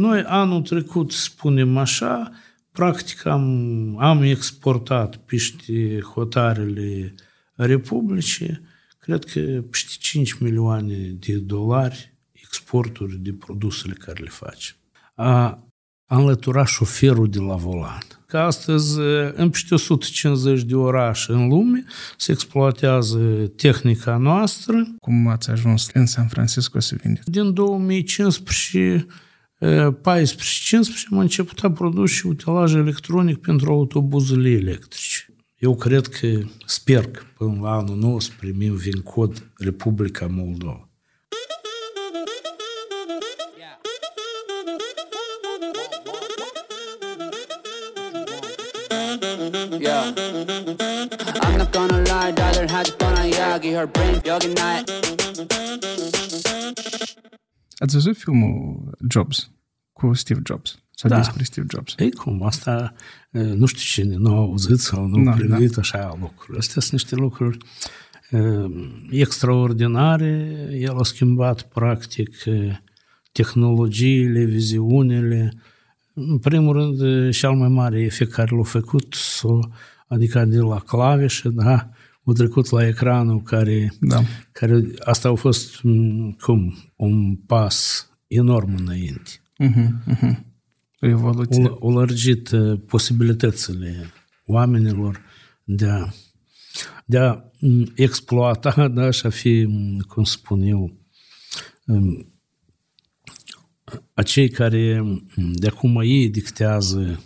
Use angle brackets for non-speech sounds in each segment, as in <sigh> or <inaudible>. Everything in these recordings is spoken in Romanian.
Noi anul trecut, spunem așa, practic am, am exportat peste hotarele Republicii, cred că peste 5 milioane de dolari exporturi de produsele care le facem. A, a înlăturat șoferul de la volan. Că astăzi, în peste 150 de orașe în lume, se exploatează tehnica noastră. Cum ați ajuns în San Francisco să vindeți? Din 2015 14-15 am început a produce și utilaj electronic pentru autobuzele electrice. Eu cred că, sper că până la anul nou să primim vin cod Republica Moldova. Yeah. I'm not gonna lie, daughter had fun on Yagi, her brain yogi night. Ați văzut filmul Jobs cu Steve Jobs? Sau Da. despre Steve Jobs? Ei cum, asta nu știu cine nu a auzit sau nu Da, a privit așa lucruri. Astea sunt niște lucruri extraordinare. El a schimbat practic tehnologiile, viziunile. În primul rând, cel mai mare efect care l-a făcut, s-a, adică de la clavișe, da, a trecut la ecranul care, Da. care asta a fost m, cum, un pas enorm înainte. Mhm, mhm. O evoluție. O, o lărgit uh, posibilitățile oamenilor de a, de a m, exploata, <laughs> da, și a fi, m, cum spun eu, m, acei care m, de acum ei dictează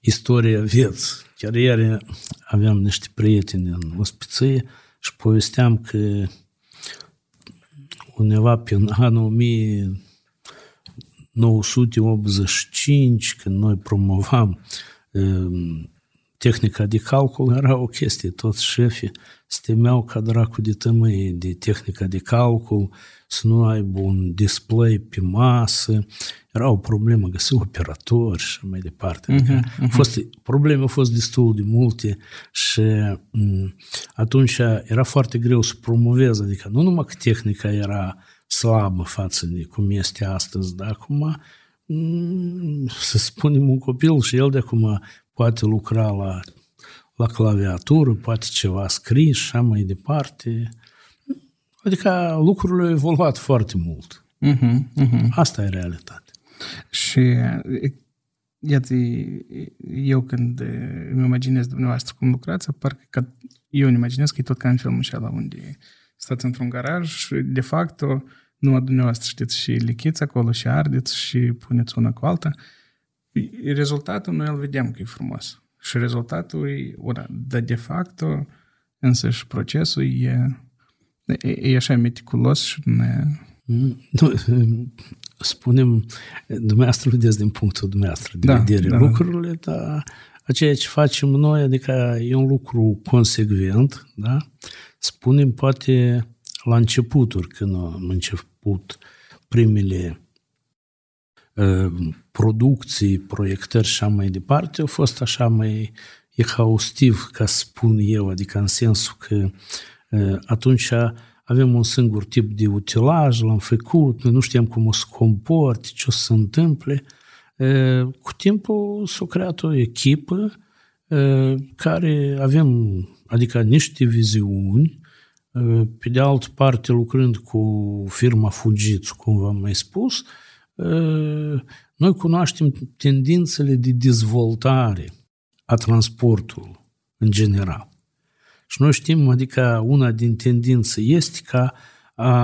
istoria vieții. Chiar ieri aveam niște prieteni în ospiție și povesteam că undeva prin <laughs> anul 1000 985, când noi promovam um, tehnica de calcul, era o chestie. Toți șefii se temeau ca dracu de tămâie de tehnica de calcul, să nu aibă un display pe masă. Era o problemă, găsi operatori și mai departe. Adică uh-huh, uh-huh. Fost, probleme au fost destul de multe și m, atunci era foarte greu să promovezi. Adică nu numai că tehnica era slabă față de cum este astăzi, dar acum mm, să spunem un copil și el de acum poate lucra la, la claviatură, poate ceva scris și așa mai departe. Adică lucrurile au evoluat foarte mult. Mhm, mhm. Asta e realitatea. Și e, iată, eu când e, îmi imaginez dumneavoastră cum lucrați, parcă că eu îmi imaginez că e tot ca în filmul ăla unde stați într-un garaj și de fapt numai dumneavoastră știți și lichiți acolo și ardeți și puneți una cu alta. Rezultatul noi îl vedem că e frumos. Și rezultatul e una. Dar de fapt însă și procesul e, e, e așa meticulos și ne, Nu, <laughs> spunem, dumneavoastră vedeți din punctul dumneavoastră de Da, vedere da. lucrurile, dar ceea ce facem noi, adică e un lucru consecvent, da? Spunem, poate la începuturi, când am început primele uh, producții, proiectări și așa mai departe, au fost așa mai exhaustiv, ca să spun eu, adică în sensul că uh, atunci avem un singur tip de utilaj, l-am făcut, noi nu știam cum o să comporte, ce o să se întâmple. Uh, Cu timpul s-a creat o echipă uh, care avem, adică niște viziuni, uh, pe de altă parte lucrând cu firma Fujitsu, cum v-am mai spus, uh, noi cunoaștem tendințele de dezvoltare a transportului în general. Și noi știm, adică una din tendințe este ca a,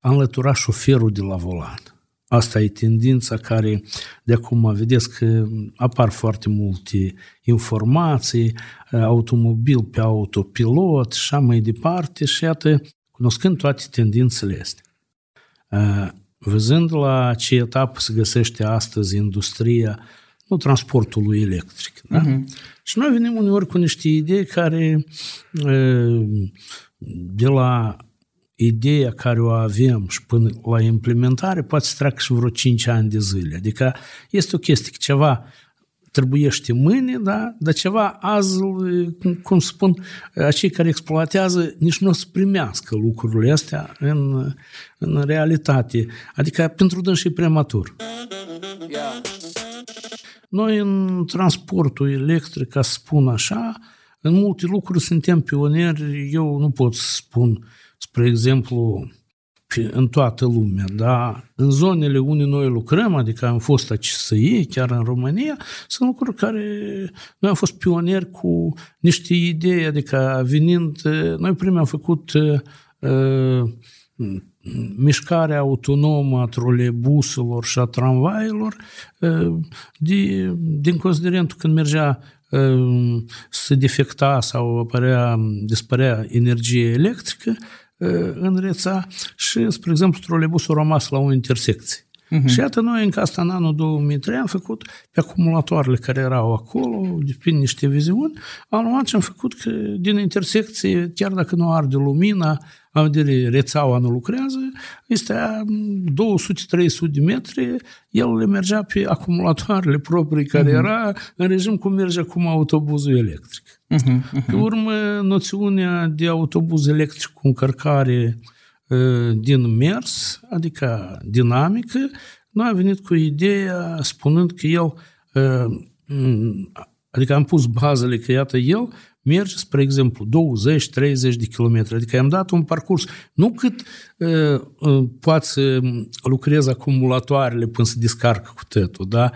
a înlătura șoferul de la volan. Asta e tendința care de acum vedeți că apar foarte multe informații, automobil pe autopilot și așa mai departe și iată, cunoscând toate tendințele astea. Văzând la ce etapă se găsește astăzi industria, nu transportului electric. Da? Uh-huh. Și noi venim uneori cu niște idei care de la ideea care o avem și până la implementare poate să treacă și vreo 5 ani de zile. Adică este o chestie că ceva trebuiește mâine, da? dar ceva azi, cum, cum spun, acei care exploatează nici nu o să primească lucrurile astea în, în realitate. Adică pentru dâns și prematur. Noi în transportul electric, ca să spun așa, în multe lucruri suntem pionieri. Eu nu pot să spun, spre exemplu, în toată lumea, dar în zonele unde noi lucrăm, adică am fost ACSI, chiar în România, sunt lucruri care noi am fost pionieri cu niște idei, adică venind, noi prima am făcut uh, mișcarea autonomă a troleibuselor și a tramvailor, de, din considerentul când mergea să defecta sau apărea, dispărea energie electrică în rețea și, spre exemplu, troleibusul a rămas la o intersecție. Uh-huh. Și iată, noi în asta, în anul 2003, am făcut pe acumulatoarele care erau acolo, prin niște viziuni, am luat și am făcut că din intersecție, chiar dacă nu arde lumina, am vedere rețeaua nu lucrează, este 200-300 de metri, el le mergea pe acumulatoarele proprii care uh-huh. era în regim cum merge acum autobuzul electric. Uh-huh. Uh-huh. Pe urmă, noțiunea de autobuz electric cu încărcare uh, din mers, adică dinamică, noi am venit cu ideea spunând că el, adică am pus bazele că iată el merge, spre exemplu, 20-30 de kilometri, adică i-am dat un parcurs, nu cât uh, poate să lucreze acumulatoarele până să descarcă cu tătul, da?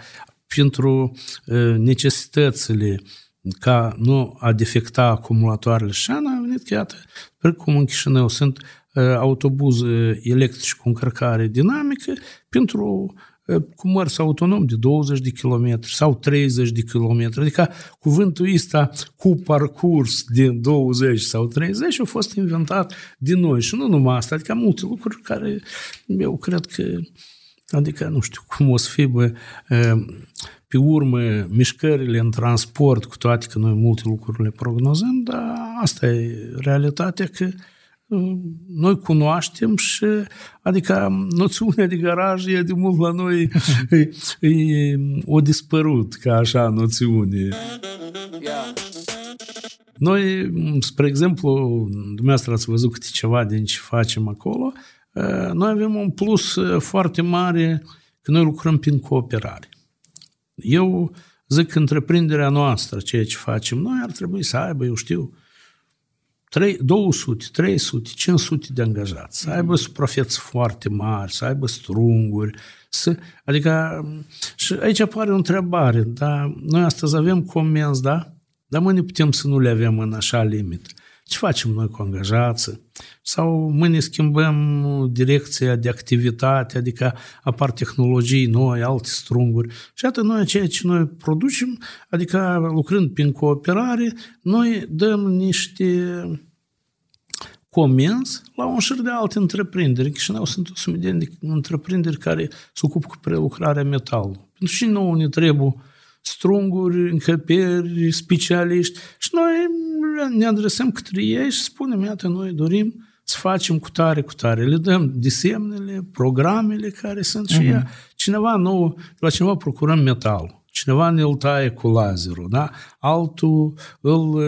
pentru uh, necesitățile ca nu a defecta acumulatoarele. Și am venit că iată, cum în Chișinău sunt autobuze electrice cu încărcare dinamică pentru cu mers autonom de 20 de km sau 30 de km. Adică cuvântul ăsta cu parcurs de 20 sau 30 a fost inventat de noi și nu numai asta, adică multe lucruri care eu cred că adică nu știu cum o să fie bă, pe urmă mișcările în transport, cu toate că noi multe lucruri le prognozăm, dar asta e realitatea că noi cunoaștem și, adică, noțiunea de garaj e de mult la noi <laughs> e, e, o dispărut ca așa noțiune. Noi, spre exemplu, dumneavoastră ați văzut câte ceva din ce facem acolo, noi avem un plus foarte mare că noi lucrăm prin cooperare. Eu zic că întreprinderea noastră, ceea ce facem noi, ar trebui să aibă, eu știu, 200, 300, 500 de angajați, să aibă suprafețe foarte mari, să aibă strunguri, să, adică, și aici apare o întrebare, da? Noi astăzi avem comenzi, da? Dar mâine putem să nu le avem în așa limit. Ce facem noi cu angajații? Sau mâine schimbăm direcția de activitate, adică apar tehnologii noi, alte strunguri. Și atât noi ceea ce noi producem, adică lucrând prin cooperare, noi dăm niște comenzi la un șir de alte întreprinderi. În Chișinău sunt o sumedenie de întreprinderi care se ocupă cu prelucrarea metalului. Pentru și nouă ne trebuie strunguri, încăperi, specialiști și noi ne adresăm către ei și spunem, iată, noi dorim să facem cu tare, cu tare. Le dăm desemnele, programele care sunt uh-huh. și ea. Cineva nou, la cineva procurăm metalul. Cineva ne-l taie cu laserul, da? Altul îl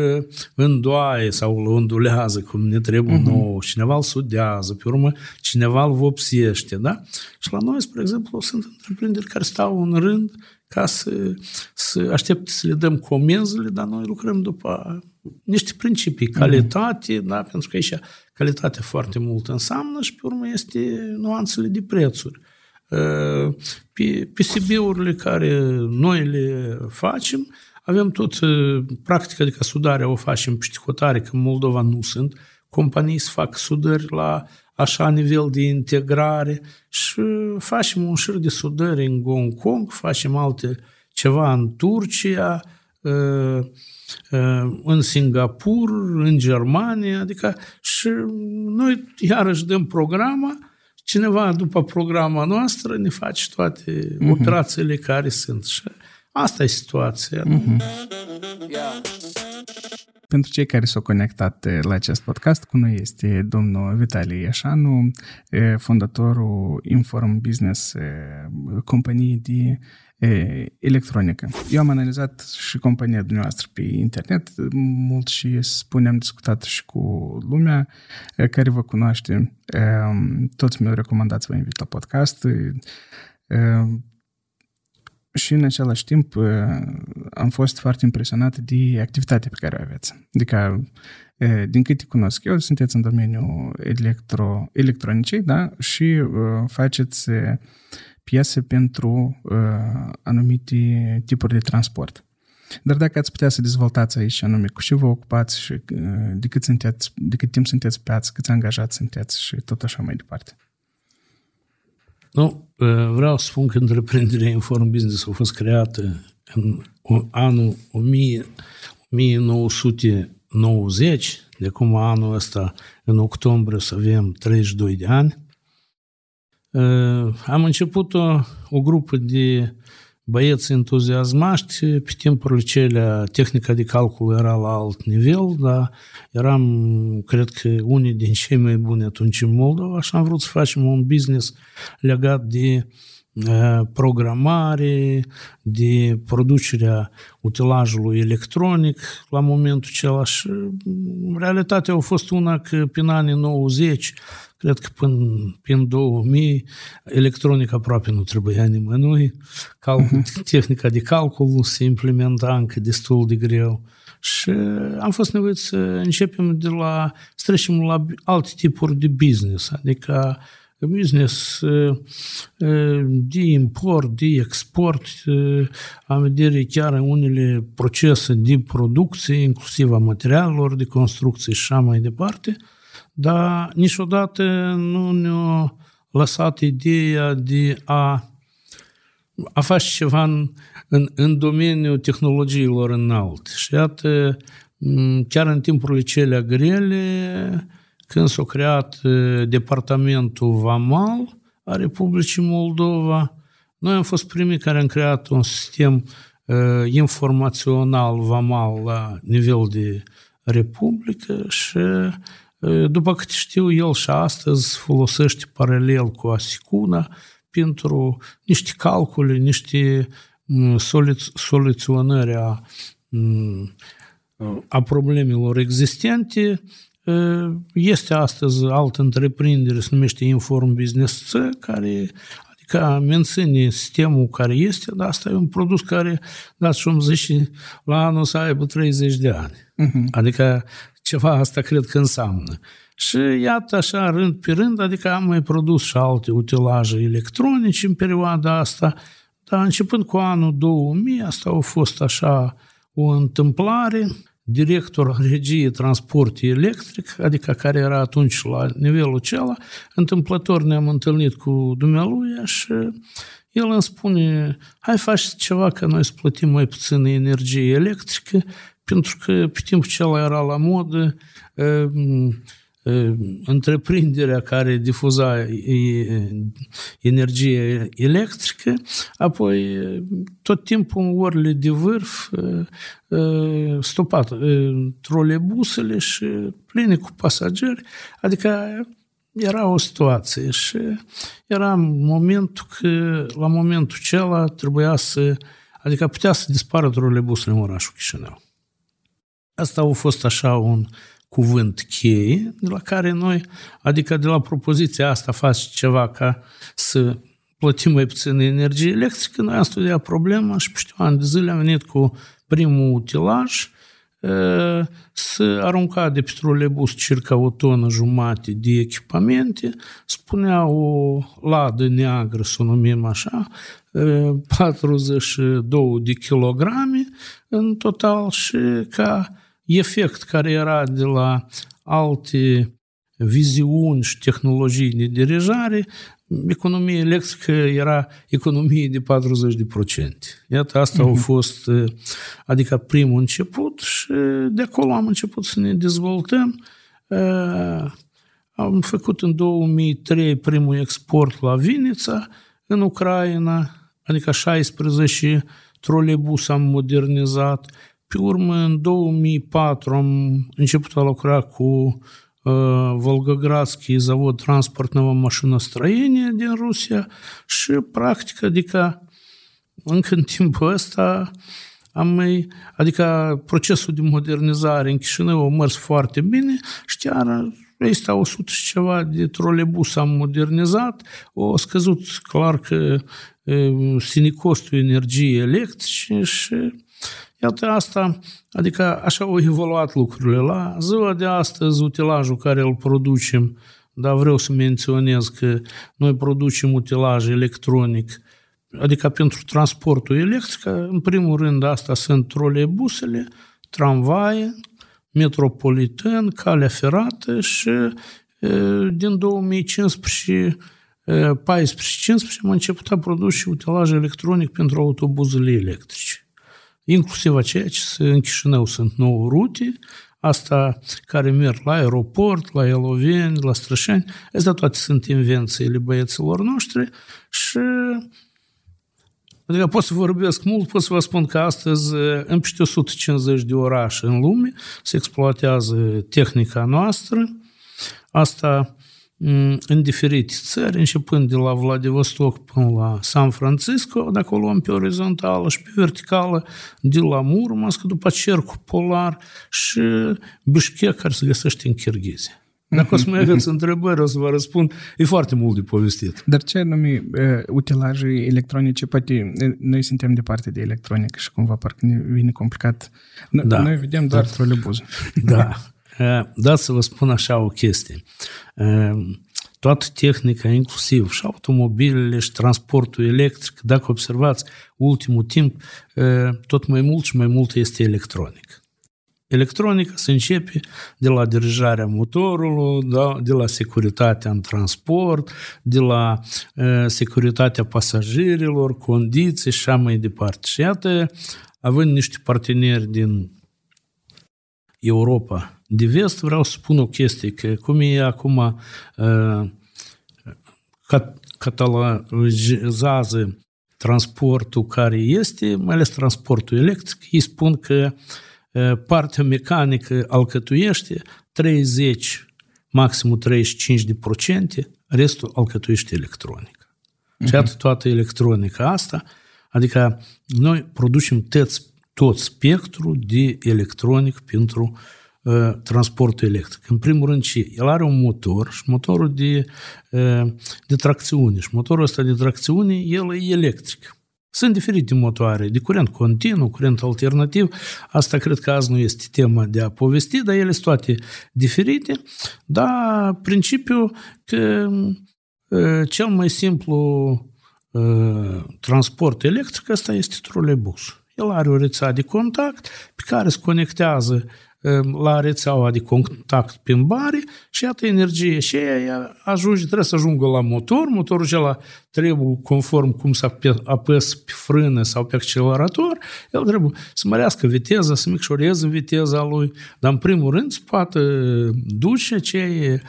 îndoaie sau îl îndulează cum ne trebuie uh-huh. nouă. Cineva îl sudează, pe urmă cineva îl vopsește, da? Și la noi, spre exemplu, sunt întreprinderi care stau în rând ca să, să aștept să le dăm comenzile, dar noi lucrăm după niște principii, calitate, mm. da, pentru că aici calitatea foarte mult înseamnă și pe urmă este nuanțele de prețuri. Uh, pe PCB-urile care noi le facem, avem tot uh, practica, adică sudarea o facem pe șticotare, că în Moldova nu sunt, companii să fac sudări la așa nivel de integrare și facem un șir de sudări în Hong Kong, facem alte ceva în Turcia, uh, uh, în Singapur, în Germania, adică și noi iarăși dăm programa, cineva după programa noastră ne face toate uh-huh. operațiile care sunt și asta e situația. Uh-huh. Pentru cei care s-au conectat eh, la acest podcast, cu noi este domnul Vitalie Iașanu, eh, fondatorul Inform Business, eh, companie de electronică. Eu am analizat și compania dumneavoastră pe internet mult și spune, am discutat și cu lumea care vă cunoaște. Toți mi-au recomandat să vă invit la podcast și în același timp am fost foarte impresionat de activitatea pe care o aveți. Adică, din câte cunosc eu, sunteți în domeniul electro, electronicei, da? Și faceți piese pentru anumite tipuri de transport. Dar dacă ați putea să dezvoltați aici anume cu ce vă ocupați și de cât, sunteți, de cât timp sunteți pe ați, câți angajați sunteți și tot așa mai departe. Nu, vreau să spun că întreprinderea Inform Business a fost creată în anul 1990, de cum anul ăsta, în octombrie, să avem 32 de ani. Am început o, o grupă de băieți entuziasmaști, pe timpurile cele tehnica de calcul era la alt nivel, dar eram, cred că, unii din cei mai buni atunci în Moldova și am vrut să facem un business legat de programare, de producerea utilajului electronic la momentul acela și realitatea a fost una că prin anii 90 Cred că până prin 2000 electronica aproape nu trebuia nimănui. Calcul, uh-huh. Tehnica de calcul se implementa încă destul de greu. Și am fost nevoit să începem de la, să trecem la alte tipuri de business, adică business de import, de export, am vedere chiar unele procese de producție, inclusiv a materialelor de construcție și așa mai departe – dar niciodată nu ne-a lăsat ideea de a, a face ceva în, în, în domeniul tehnologiilor înalte. Și iată, chiar în timpurile cele grele, când s-a creat Departamentul VAMAL a Republicii Moldova, noi am fost primii care am creat un sistem uh, informațional VAMAL la nivel de Republică și după cât știu, el și astăzi folosește paralel cu Asicuna pentru niște calcule, niște soluționări a, a problemelor existente. Este astăzi altă întreprindere, se numește Inform Business C, care adică menține sistemul care este, dar asta e un produs care, dați și zice, la anul să aibă 30 de ani. Uh-huh. Adică ceva asta cred că înseamnă. Și iată așa, rând pe rând, adică am mai produs și alte utilaje electronice în perioada asta, dar începând cu anul 2000, asta a fost așa o întâmplare, director regiei transport electric, adică care era atunci la nivelul acela, întâmplător ne-am întâlnit cu dumnealui și el îmi spune, hai faci ceva că noi să plătim mai puțin energie electrică, pentru că pe timpul acela era la modă întreprinderea care difuza energie electrică, apoi tot timpul orele de vârf stopat trolebusele și pline cu pasageri, adică era o situație și era momentul că la momentul acela trebuia să, adică putea să dispară trolebusele în orașul Chișinău. Asta a fost așa un cuvânt cheie, de la care noi, adică de la propoziția asta faci ceva ca să plătim mai puțin energie electrică, noi am studiat problema și peste ani de zile am venit cu primul utilaj, să arunca de pe trolebus circa o tonă jumate de echipamente, spunea o ladă neagră, să o numim așa, 42 de kilograme în total și ca efect care era de la alte viziuni și tehnologii de dirijare, economia electrică era economie de 40%. Iată, asta uh-huh. a mhm. fost, adică primul început și de acolo am început să ne dezvoltăm. Am făcut în 2003 primul export la Vinița, în Ucraina, adică 16 trolebus am modernizat, pe urmă, în 2004 am început a lucra cu uh, Volgogradski завод транспортного машиностроения din Rusia și, practic, adică încă în timpul ăsta am mai, adică procesul de modernizare în Chișinău a mers foarte bine și chiar Ăsta 100 și ceva de trolebus am modernizat, o scăzut clar că sine costul energiei electrice și iată asta, adică așa au evoluat lucrurile. La ziua de astăzi, utilajul care îl producem, dar vreau să menționez că noi producem utilaj electronic, adică pentru transportul electric, în primul rând asta sunt troleibusele, tramvaie, metropolitan, calea ferată și din 2015 14-15 am început a produce utilaj electronic pentru autobuzele electrice. Inclusiv aceea ce în Chișinău sunt 9 rute, asta care merg la aeroport, la Eloveni, la Strășani, astea toate sunt invențiile băieților noștri și Adică pot să vorbesc mult, pot să vă spun că astăzi în peste 150 de orașe în lume se exploatează tehnica noastră. Asta în diferite țări, începând de la Vladivostok până la San Francisco, dacă o luăm pe orizontală și pe verticală, de la Murmansk, după cercul polar și Bishkek, care se găsește în Kirghizia. Dacă o să mai aveți întrebări, o să vă răspund. E foarte mult de povestit. Dar ce anume uh, utilaje electronice? Poate noi suntem departe de electronică și cumva parcă ne vine complicat. N- da. Noi vedem doar da. trolebuză. Da. <laughs> Dați să vă spun așa o chestie. Toată tehnica, inclusiv și automobilele și transportul electric, dacă observați, ultimul timp, tot mai mult și mai mult este electronic. Electronica se începe de la dirijarea motorului, da, de la securitatea în transport, de la uh, securitatea pasagerilor, condiții și așa mai departe. Și iată, având niște parteneri din Europa de vest, vreau să spun o chestie, că cum e acum uh, catalogizează transportul care este, mai ales transportul electric, ei spun că uh, partea mecanică alcătuiește 30, maximum 35 de procente, restul alcătuiește electronic. Uh-huh. Și atât toată electronica asta, adică noi producem tot, tot spectrul de electronic pentru uh, transportul electric. În primul rând, ce? El are un motor și motorul de, uh, de tracțiune. Și motorul ăsta de tracțiune, el e electric. Sunt diferite motoare, de curent continuu, curent alternativ. Asta cred că azi nu este tema de a povesti, dar ele sunt toate diferite. Dar principiul că uh, cel mai simplu uh, transport electric ăsta este troleibus. El are o rețea de contact pe care se conectează la rețeaua de contact prin bare și iată energie. Și ea ajunge, trebuie să ajungă la motor, motorul acela trebuie conform cum să apăs pe frână sau pe accelerator, el trebuie să mărească viteza, să micșoreze viteza lui, dar în primul rând se poate duce cei 11-15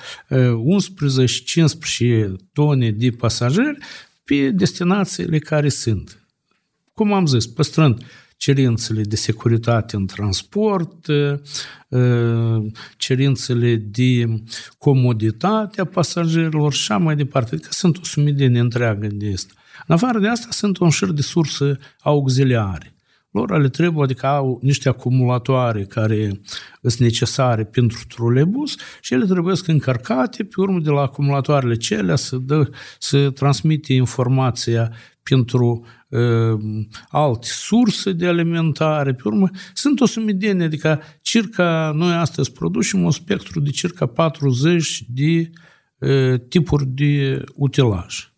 tone de pasageri pe destinațiile care sunt. Cum am zis, păstrând cerințele de securitate în transport, cerințele de comoditate a pasagerilor și așa mai departe. Adică sunt o sumedenie întreagă de asta. În afară de asta sunt un șir de surse auxiliare. Lor le trebuie, adică au niște acumulatoare care sunt necesare pentru trolebus și ele trebuie să încărcate, pe urmă de la acumulatoarele celea să, dă, să transmite informația pentru uh, alte surse de alimentare, pe urmă, sunt o sumedenie, adică circa, noi astăzi producem un spectru de circa 40 de uh, tipuri de utilaj.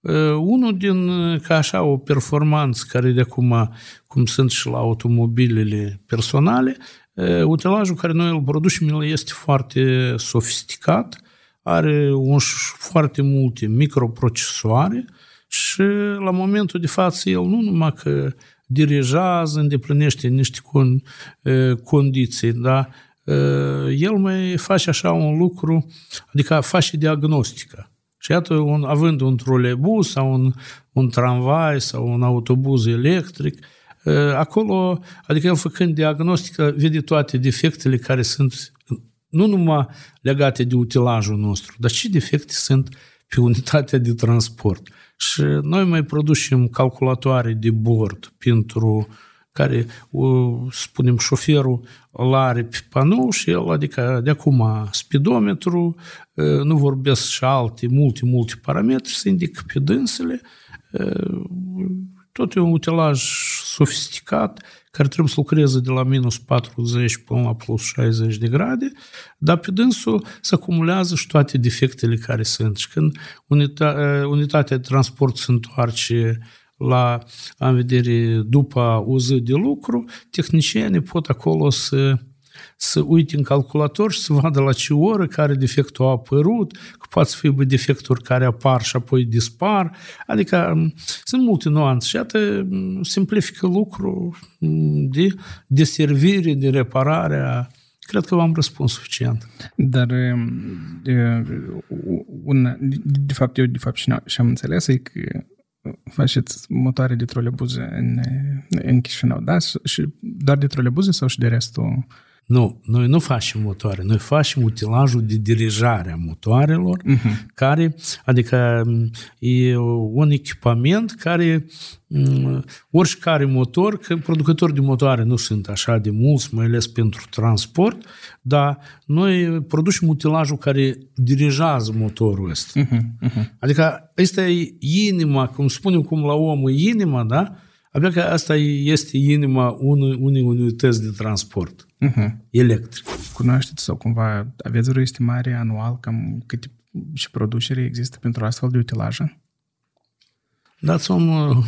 Uh, unul din, ca așa, o performanță care de acum, cum sunt și la automobilele personale, uh, utilajul care noi îl producem, el este foarte sofisticat, are un, foarte multe microprocesoare, și la momentul de față el nu numai că dirigează, îndeplinește niște con, condiții, da? el mai face așa un lucru, adică face diagnostică. Și iată, un, având un trolebus sau un, un tramvai sau un autobuz electric, acolo, adică el făcând diagnostică, vede toate defectele care sunt nu numai legate de utilajul nostru, dar și defecte sunt pe unitatea de transport. Și noi mai producem calculatoare de bord pentru care, spunem, șoferul îl are pe panou și el, adică de acum speedometru, nu vorbesc și alte, multe, multe parametri, se indică pe dânsele tot e un utilaj sofisticat care trebuie să lucreze de la minus 40 până la plus 60 de grade, dar pe dânsul se acumulează și toate defectele care sunt. Și când unita, unitatea de transport se întoarce la, am vedere, după o zi de lucru, tehnicienii pot acolo să să uite în calculator și să vadă la ce oră care defectul a apărut, că poate să fie defecturi care apar și apoi dispar. Adică sunt multe nuanțe și iată simplifică lucrul de, de servire, de reparare Cred că v-am răspuns suficient. Dar, un, de fapt, eu de fapt și am înțeles e că faceți motoare de trolebuze în, în Chișinău, da? Și doar de trolebuze sau și de restul nu, noi nu facem motoare, noi facem utilajul de dirijare a motoarelor, uh-huh. care, adică e un echipament care oricare motor, că producători de motoare nu sunt așa de mulți, mai ales pentru transport, dar noi producem utilajul care dirigează motorul ăsta. Uh-huh, uh-huh. Adică asta e inima, cum spunem cum la om e inima, da? Abia că asta este inima unui, unei unități de transport uh-huh. electric. Cunoașteți sau cumva aveți o estimare anual cam câte și producere există pentru astfel de utilaje? Dați-mi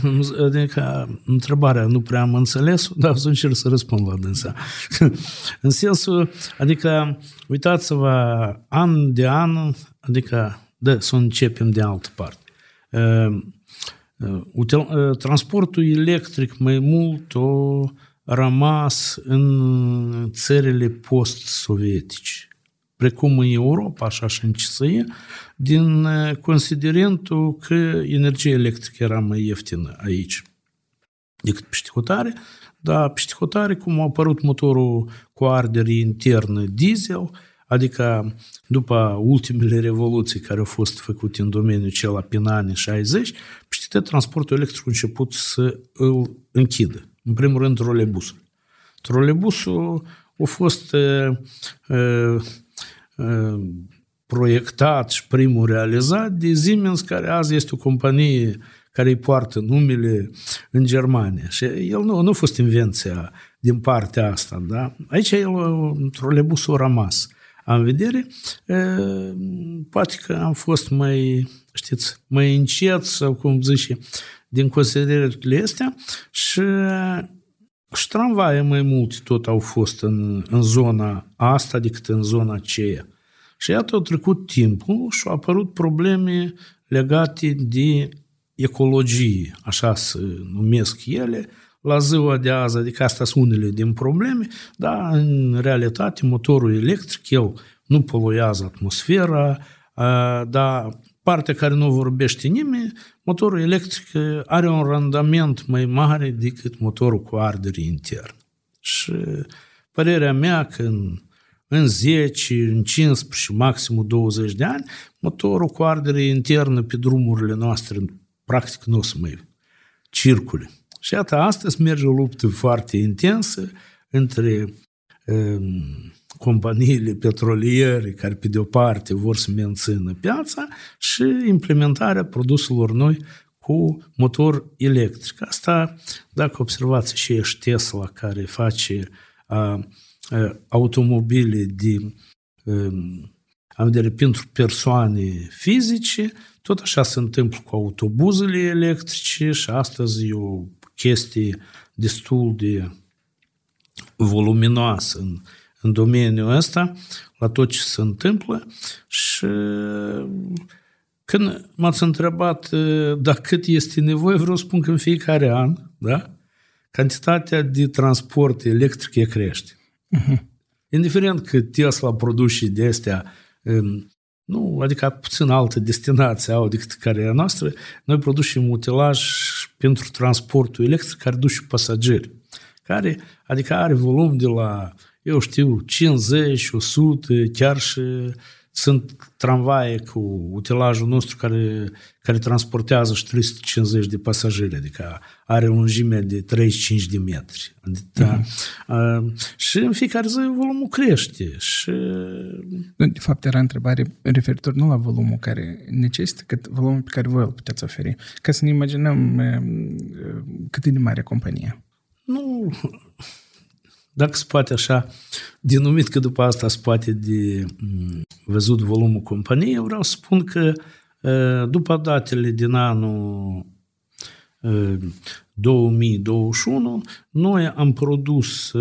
adică, întrebarea, nu prea am înțeles dar o să încerc să răspund la dânsa. <laughs> în sensul, adică, uitați-vă, an de an, adică, da, să începem de altă parte. Transportul electric mai mult o rămas în țările post-sovietice, precum în Europa, așa și în CSE, din considerentul că energia electrică era mai ieftină aici decât peste hotare, dar peste hotare, cum a apărut motorul cu ardere internă diesel, adică după ultimele revoluții care au fost făcute în domeniul cel prin anii 60, peste transportul electric a început să îl închidă. În primul rând, troleibusul. Troleibusul a fost uh, uh, uh, proiectat și primul realizat de Siemens, care azi este o companie care îi poartă numele în Germania. Și el nu, nu a fost invenția din partea asta. Da? Aici el, troleibusul a rămas. Am vedere, poate că am fost mai, știți, mai încet sau cum zice, din considerările astea și, și ștramvaie mai mult tot au fost în, în zona asta decât în zona aceea. Și iată, au trecut timpul și au apărut probleme legate de ecologie, așa se numesc ele, la ziua de azi, adică astea sunt unele din probleme, dar în realitate motorul electric, el nu poluează atmosfera, dar partea care nu vorbește nimeni, motorul electric are un randament mai mare decât motorul cu ardere internă. Și părerea mea că în, în 10, în 15, maxim 20 de ani, motorul cu ardere internă pe drumurile noastre practic nu o să mai circule. Și iată, astăzi merge o luptă foarte intensă între um, companiile petroliere care pe de o parte vor să mențină piața și implementarea produselor noi cu motor electric. Asta, dacă observați și ești Tesla care face a, a, automobile de am vedere pentru persoane fizice, tot așa se întâmplă cu autobuzele electrice și astăzi e o chestie destul de voluminoasă în în domeniul ăsta, la tot ce se întâmplă și când m-ați întrebat da cât este nevoie, vreau să spun că în fiecare an, da, cantitatea de transport electric crește. Uh-huh. Indiferent că Tesla produce de astea, nu, adică puțin altă destinație au decât care e a noastră, noi producem utilaj pentru transportul electric care duce pasageri, care, adică are volum de la eu știu, 50, 100, chiar și sunt tramvaie cu utilajul nostru care, care transportează și 350 de pasageri, adică are lungime de 35 de metri. Adică, uh-huh. uh, și în fiecare zi volumul crește. Și... De fapt, era întrebare referitor nu la volumul care necesită, cât volumul pe care voi îl puteți oferi. Ca să ne imaginăm uh, cât e de mare compania. Nu, dacă se poate așa, denumit că după asta se poate de văzut volumul companiei, vreau să spun că după datele din anul 2021, noi am produs,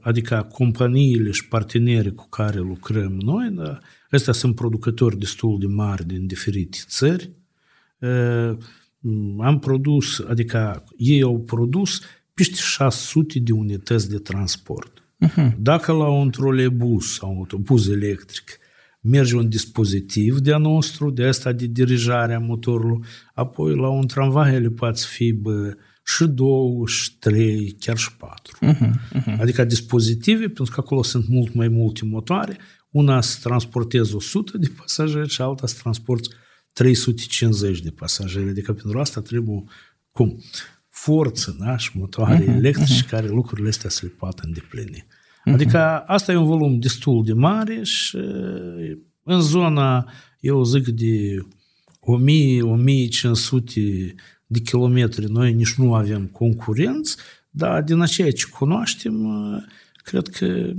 adică companiile și partenerii cu care lucrăm noi, da, Astea sunt producători destul de mari din diferite țări. Am produs, adică ei au produs peste 600 de unități de transport. Uh-huh. Dacă la un trolebus sau un autobuz electric merge un dispozitiv de-a nostru, de asta de dirijare a motorului, apoi la un tramvai ele poate fi bă, și două, și trei, chiar și patru. Uh-huh, uh-huh. Adică dispozitive, pentru că acolo sunt mult mai multe motoare, una să transporteze 100 de pasageri și alta să transporte 350 de pasageri. Adică pentru asta trebuie cum? Forță da? și motoare uh-huh, electrice uh-huh. care lucrurile astea să le poată îndeplini. Uh-huh. Adică asta e un volum destul de mare și în zona, eu zic, de 1000-1500 de kilometri noi nici nu avem concurenți, dar din aceea ce cunoaștem, cred că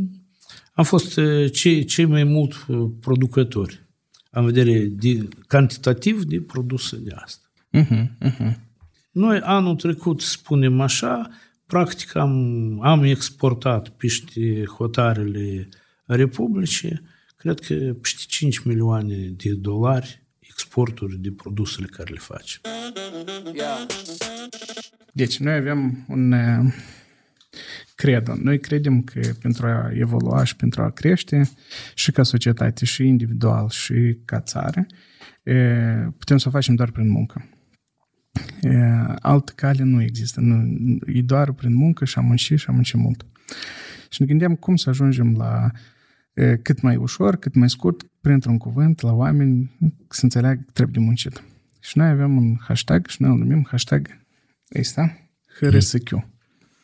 am fost cei, cei mai mult producători în vedere de, cantitativ de produse de asta. Uh-huh, uh-huh. Noi anul trecut, spunem așa, practic am, am exportat peste hotarele Republicii, cred că peste 5 milioane de dolari exporturi de produsele care le facem. Deci noi avem un credo. Noi credem că pentru a evolua și pentru a crește și ca societate, și individual, și ca țară, putem să o facem doar prin muncă altă cale nu există. Nu, e doar prin muncă și a muncit și a muncit mult. Și ne gândeam cum să ajungem la cât mai ușor, cât mai scurt, printr-un cuvânt, la oameni să înțeleagă că trebuie de muncit. Și noi avem un hashtag și noi îl numim hashtag ăsta, HRSQ.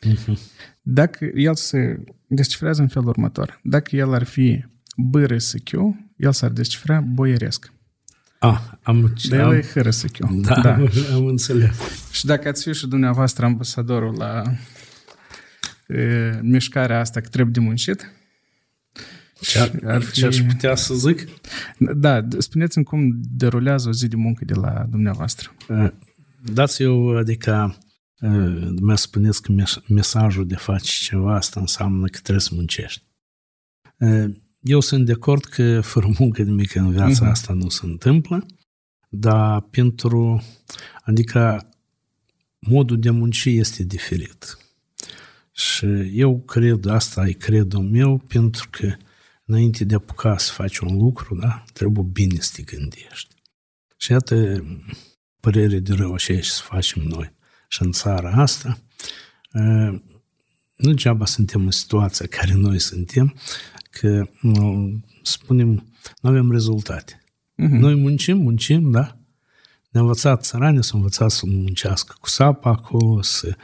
Mm-hmm. Dacă el se descifrează în felul următor, dacă el ar fi BRSQ, el s-ar descifra boieresc. Ah, am, de am, Hărăsăchiu. Da, da, <laughs> am înțeles. Și dacă ați fi și dumneavoastră ambasadorul la e, mișcarea asta că trebuie de muncit, ce, ar fi... ce aș putea să zic? Da, spuneți-mi cum derulează o zi de muncă de la dumneavoastră. Dați eu, adică, mi spuneți că mesajul de face ceva, asta înseamnă că trebuie să muncești. Eu sunt de acord că fără muncă nimic în viața uh-huh. asta nu se întâmplă, dar pentru, adică modul de munci este diferit. Și eu cred, asta e credul meu, pentru că înainte de a apuca să faci un lucru, da, trebuie bine să te gândești. Și iată părere de rău așa să facem noi. Și în țara asta, nu degeaba suntem în situația care noi suntem, că, spunem, nu avem rezultate. Uh-huh. Noi muncim, muncim, da? Ne-a învățat țăranii, s-au învățat să muncească cu sapa acolo, să,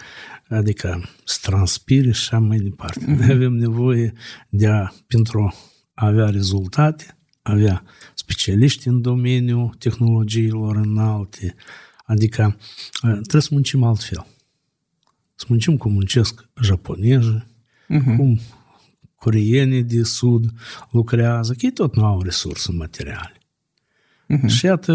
adică să transpire și așa mai departe. Uh-huh. Noi avem nevoie de a, pentru a avea rezultate, avea specialiști în domeniul tehnologiilor înalte, adică trebuie să muncim altfel. Să muncim cum muncesc japonezii, uh-huh. cum coreienii de sud lucrează, că ei tot nu au resurse materiale. Uh-huh. Și iată,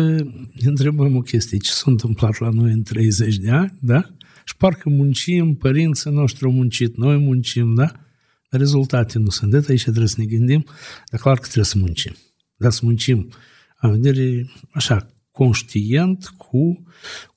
ne întrebăm o chestie, ce s-a întâmplat la noi în 30 de ani, da? Și parcă muncim, părinții noștri au muncit, noi muncim, da? Rezultate nu sunt. De aici trebuie să ne gândim, dar clar că trebuie să muncim. Dar să muncim în vedere, așa, conștient, cu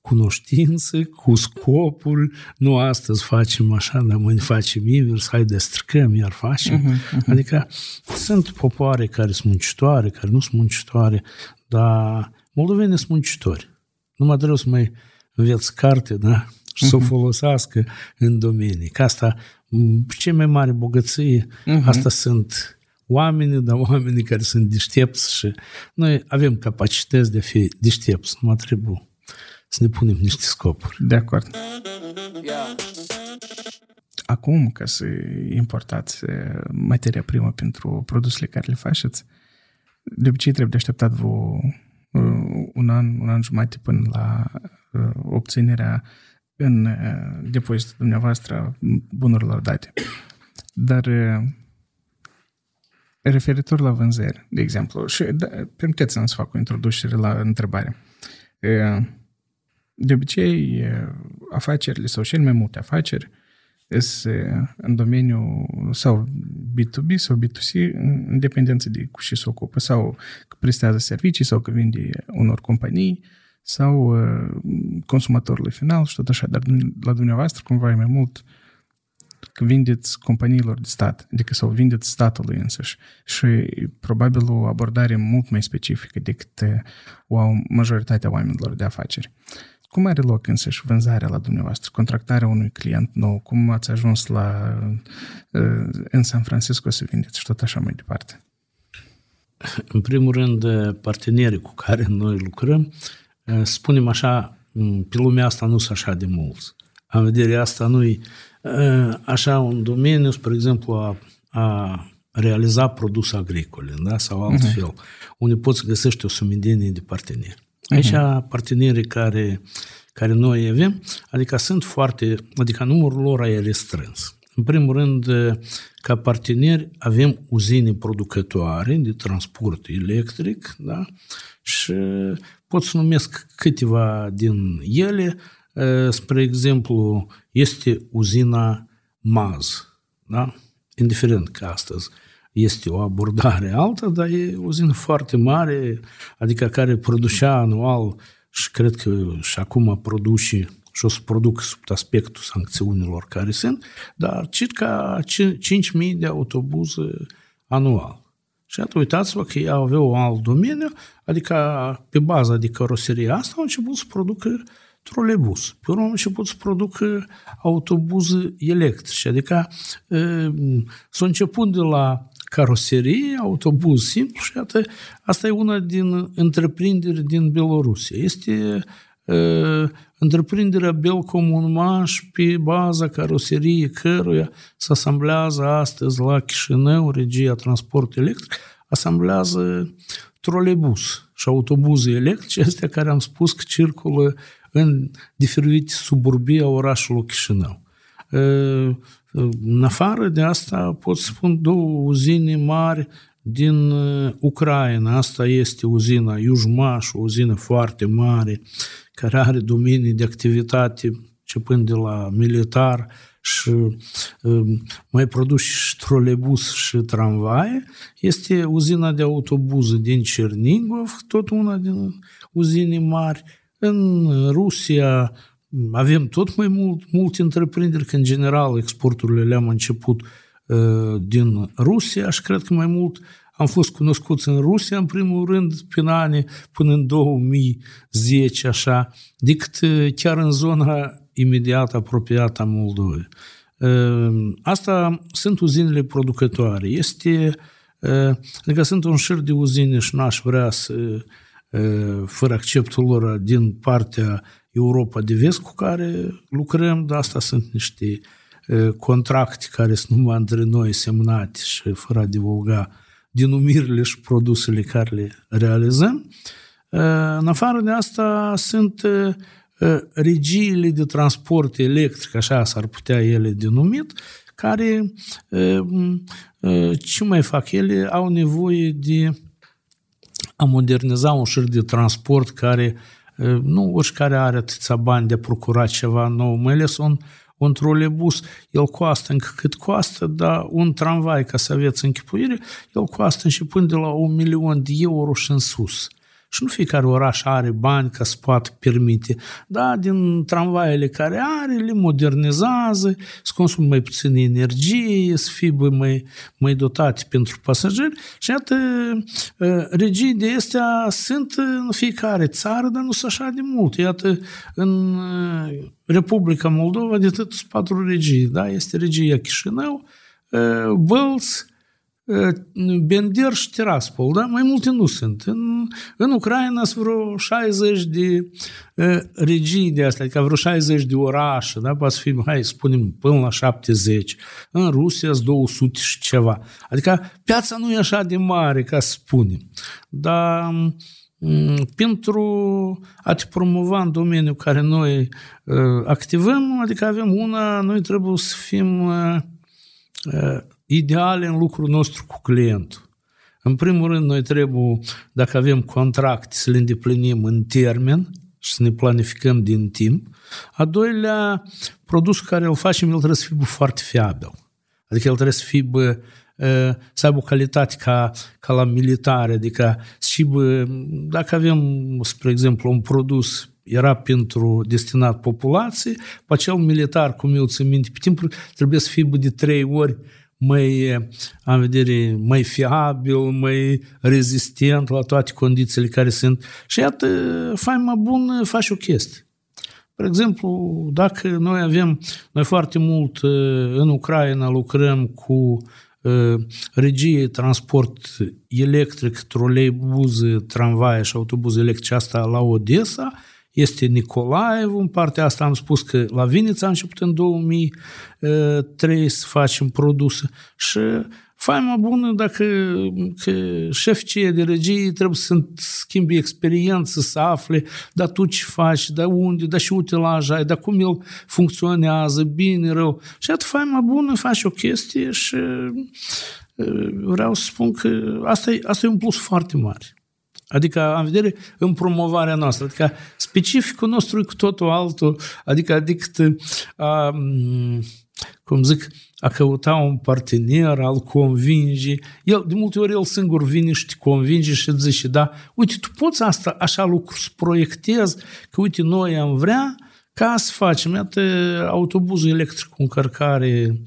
cunoștință, cu scopul, nu astăzi facem așa, dar mâine facem invers, hai de stricăm, iar facem. Uh-huh, uh-huh. Adică sunt popoare care sunt muncitoare, care nu sunt muncitoare, dar moldovenii sunt muncitori. Numai trebuie să mai înveți carte, da? Și uh-huh. să o folosească în domenii. Că asta, ce mai mare bogăție, uh-huh. asta sunt oamenii, dar oamenii care sunt deștepți și noi avem capacități de a fi deștepți, numai trebuie să ne punem niște scopuri. De acord. Acum, ca să importați materia primă pentru produsele care le faceți, de obicei trebuie de așteptat vreo un an, un an jumate până la obținerea în depozitul dumneavoastră bunurilor date. Dar referitor la vânzări, de exemplu, și da, permiteți-mi să fac o introducere la întrebare. De obicei, afacerile sau cel mai multe afaceri sunt în domeniul sau B2B sau B2C, în dependență de cu ce se ocupă, sau că prestează servicii sau că vinde unor companii sau consumatorului final și tot așa, dar la dumneavoastră cumva e mai mult că vindeți companiilor de stat, adică sau vindeți statului însăși și probabil o abordare mult mai specifică decât o majoritatea oamenilor de afaceri. Cum are loc însăși vânzarea la dumneavoastră, contractarea unui client nou? Cum ați ajuns la în San Francisco să vindeți și tot așa mai departe? În primul rând, partenerii cu care noi lucrăm, spunem așa, pe lumea asta nu sunt așa de mulți. În vedere asta nu așa un domeniu, spre exemplu, a, a realiza produse agricole, da? sau altfel, uh-huh. unde poți găsești o sumedenie de parteneri. Aici uh-huh. partenerii care, care noi avem, adică sunt foarte, adică numărul lor e restrâns. În primul rând, ca parteneri avem uzine producătoare de transport electric, da? și pot să numesc câteva din ele. Spre exemplu, este uzina MAZ, da? indiferent că astăzi este o abordare altă, dar e o uzină foarte mare, adică care producea anual și cred că și acum produce și o să produc sub aspectul sancțiunilor care sunt, dar circa 5.000 de autobuze anual. Și atunci uitați-vă că ei aveau un alt domeniu, adică pe baza de caroserie asta au început să producă trolebus. Pe urmă au început să producă autobuze electrice, adică s-a început de la caroserie, autobuz simplu și iată, asta e una din întreprinderi din Belorusia. Este uh, întreprinderea Belcomunmaș pe baza caroseriei căruia se asamblează astăzi la Chișinău, regia transport electric, asamblează trolebus și autobuze electrice, astea care am spus că circulă în diferite suburbii a orașului Chișinău. În afară de asta pot spun două uzine mari din Ucraina. Asta este uzina Iujmaș, o uzină foarte mare, care are domenii de activitate începând de la militar și mai produce și trolebus și tramvaie. Este uzina de autobuze din Cernigov, tot una din uzine mari. În Rusia avem tot mai mult, multe întreprinderi, că în general exporturile le-am început uh, din Rusia și cred că mai mult am fost cunoscuți în Rusia, în primul rând, prin anii până în 2010, așa, decât chiar în zona imediat apropiată a Moldovei. Asta sunt uzinele producătoare. Este, adică sunt un șir de uzine și n-aș vrea să, fără acceptul lor din partea Europa de Vest cu care lucrăm, dar asta sunt niște contracte care sunt numai între noi semnate și fără a divulga denumirile și produsele care le realizăm. În afară de asta sunt regiile de transport electric, așa s-ar putea ele denumit, care ce mai fac? Ele au nevoie de a moderniza un șir de transport care nu oricare are atâția bani de a procura ceva nou, mai ales un, un trolebus, el costă încă cât costă, dar un tramvai, ca să aveți închipuire, el costă începând de la un milion de euro și în sus. Și nu fiecare oraș are bani ca să poată permite. Da, din tramvaiele care are, le modernizează, să consumă mai puțin energie, să fie mai, mai dotate pentru pasageri. Și iată, ă, regii de astea sunt în fiecare țară, dar nu sunt așa de mult. Iată, în ă, Republica Moldova de tot patru regii. Da? Este regia Chișinău, ă, Bălți, Bender și Tiraspol, da? Mai multe nu sunt. În, în Ucraina sunt vreo 60 de uh, regii de astea, adică vreo 60 de orașe, da? Poate fi, hai, spunem, până la 70. În Rusia sunt 200 și ceva. Adică piața nu e așa de mare, ca să spunem. Dar pentru a te promova în domeniul care noi uh, activăm, adică avem una, noi trebuie să fim uh, uh, ideale în lucrul nostru cu clientul. În primul rând, noi trebuie, dacă avem contract, să le îndeplinim în termen și să ne planificăm din timp. A doilea, produsul care îl facem, el trebuie să fie foarte fiabil. Adică el trebuie să fie bă, să aibă o calitate ca, ca la militare, adică și bă, dacă avem, spre exemplu, un produs era pentru destinat populației, pe acel militar, cum eu țin minte, pe timp trebuie să fie de trei ori mai, am vedere, mai fiabil, mai rezistent la toate condițiile care sunt. Și iată, faima bună faci o chestie. Spre exemplu, dacă noi avem, noi foarte mult în Ucraina lucrăm cu regie, transport electric, troleibuze, tramvaie și autobuze electrice, asta la Odessa, este Nicolaev, în partea asta am spus că la Vinița a început în 2003 să facem produse. Și faima bună dacă că șefii de regie trebuie să schimbi experiență, să afle, dar tu ce faci, dar unde, dar și utilaj ai, dar cum el funcționează, bine, rău. Și atât faima bună, faci o chestie și vreau să spun că asta e, asta e un plus foarte mare. Adică am vedere în promovarea noastră. Adică specificul nostru e cu totul altul. Adică adică a, cum zic, a căuta un partener, al convinge. El, de multe ori, el singur vine și te convinge și îți zice, da, uite, tu poți asta, așa lucru să proiectezi, că uite, noi am vrea ca să facem, iată, autobuzul electric cu încărcare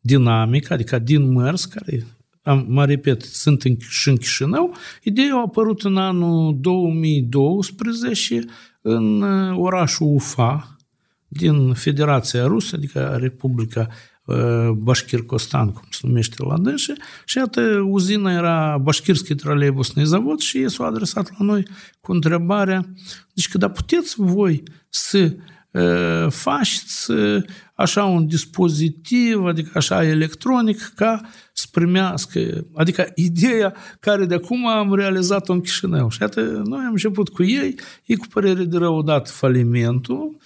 dinamică, adică din mers, care am, mă repet, sunt în, și în Chișinău, ideea a apărut în anul 2012 în uh, orașul Ufa, din Federația Rusă, adică Republica uh, Bașchircostan, cum se numește la dânșe, și iată, uzina era Bașchirski Traleibusный Zavod și ei s-au adresat la noi cu întrebarea, deci că da puteți voi să uh, faceți așa un dispozitiv, adică așa electronic, ca să primească, adică ideea care de acum am realizat-o în Chișinău. Și atât, noi am început cu ei, ei cu părere de rău dat falimentul,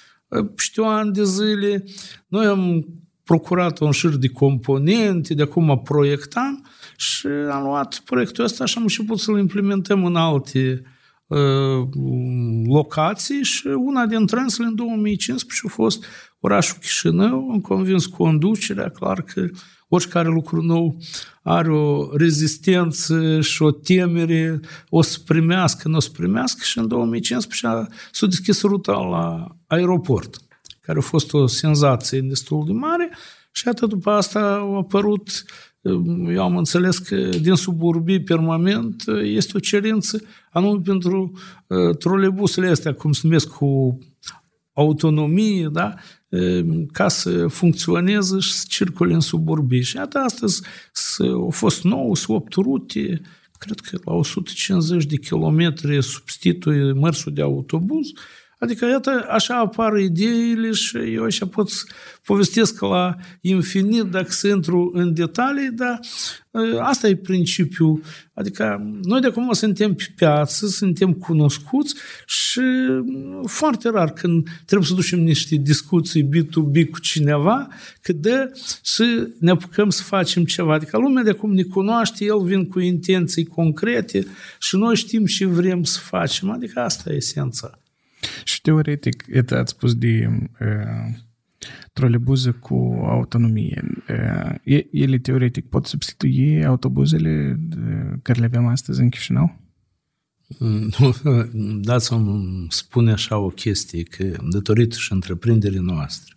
știu ani de zile, noi am procurat un șir de componente, de acum proiectam și am luat proiectul ăsta și am început să-l implementăm în alte uh, locații și una dintre ele în 2015 a fost orașul Chișinău, am convins conducerea, clar că oricare lucru nou are o rezistență și o temere, o să primească, nu o să primească și în 2015 s-a deschis ruta la aeroport, care a fost o senzație destul de mare și atât după asta au apărut eu am înțeles că din suburbii permanent este o cerință anume pentru uh, trolebusele astea, cum se numesc, cu autonomie, da? ca să funcționeze și să circule în suburbii. Și iată, astăzi au fost 9 8 rute, cred că la 150 de kilometri substituie mărsul de autobuz, Adică, iată, așa apar ideile și eu așa pot să povestesc la infinit dacă să intru în detalii, dar asta e principiul. Adică noi de acum suntem pe piață, suntem cunoscuți și foarte rar când trebuie să ducem niște discuții B2B cu cineva, că de să ne apucăm să facem ceva. Adică lumea de acum ne cunoaște, el vin cu intenții concrete și noi știm ce vrem să facem. Adică asta e esența. Și teoretic, ați spus de uh, trolebuze cu autonomie. E, ele, teoretic, pot substitui autobuzele care le avem astăzi în Chișinău? <laughs> Da, să-mi spune așa o chestie, că datorită și întreprinderii noastre,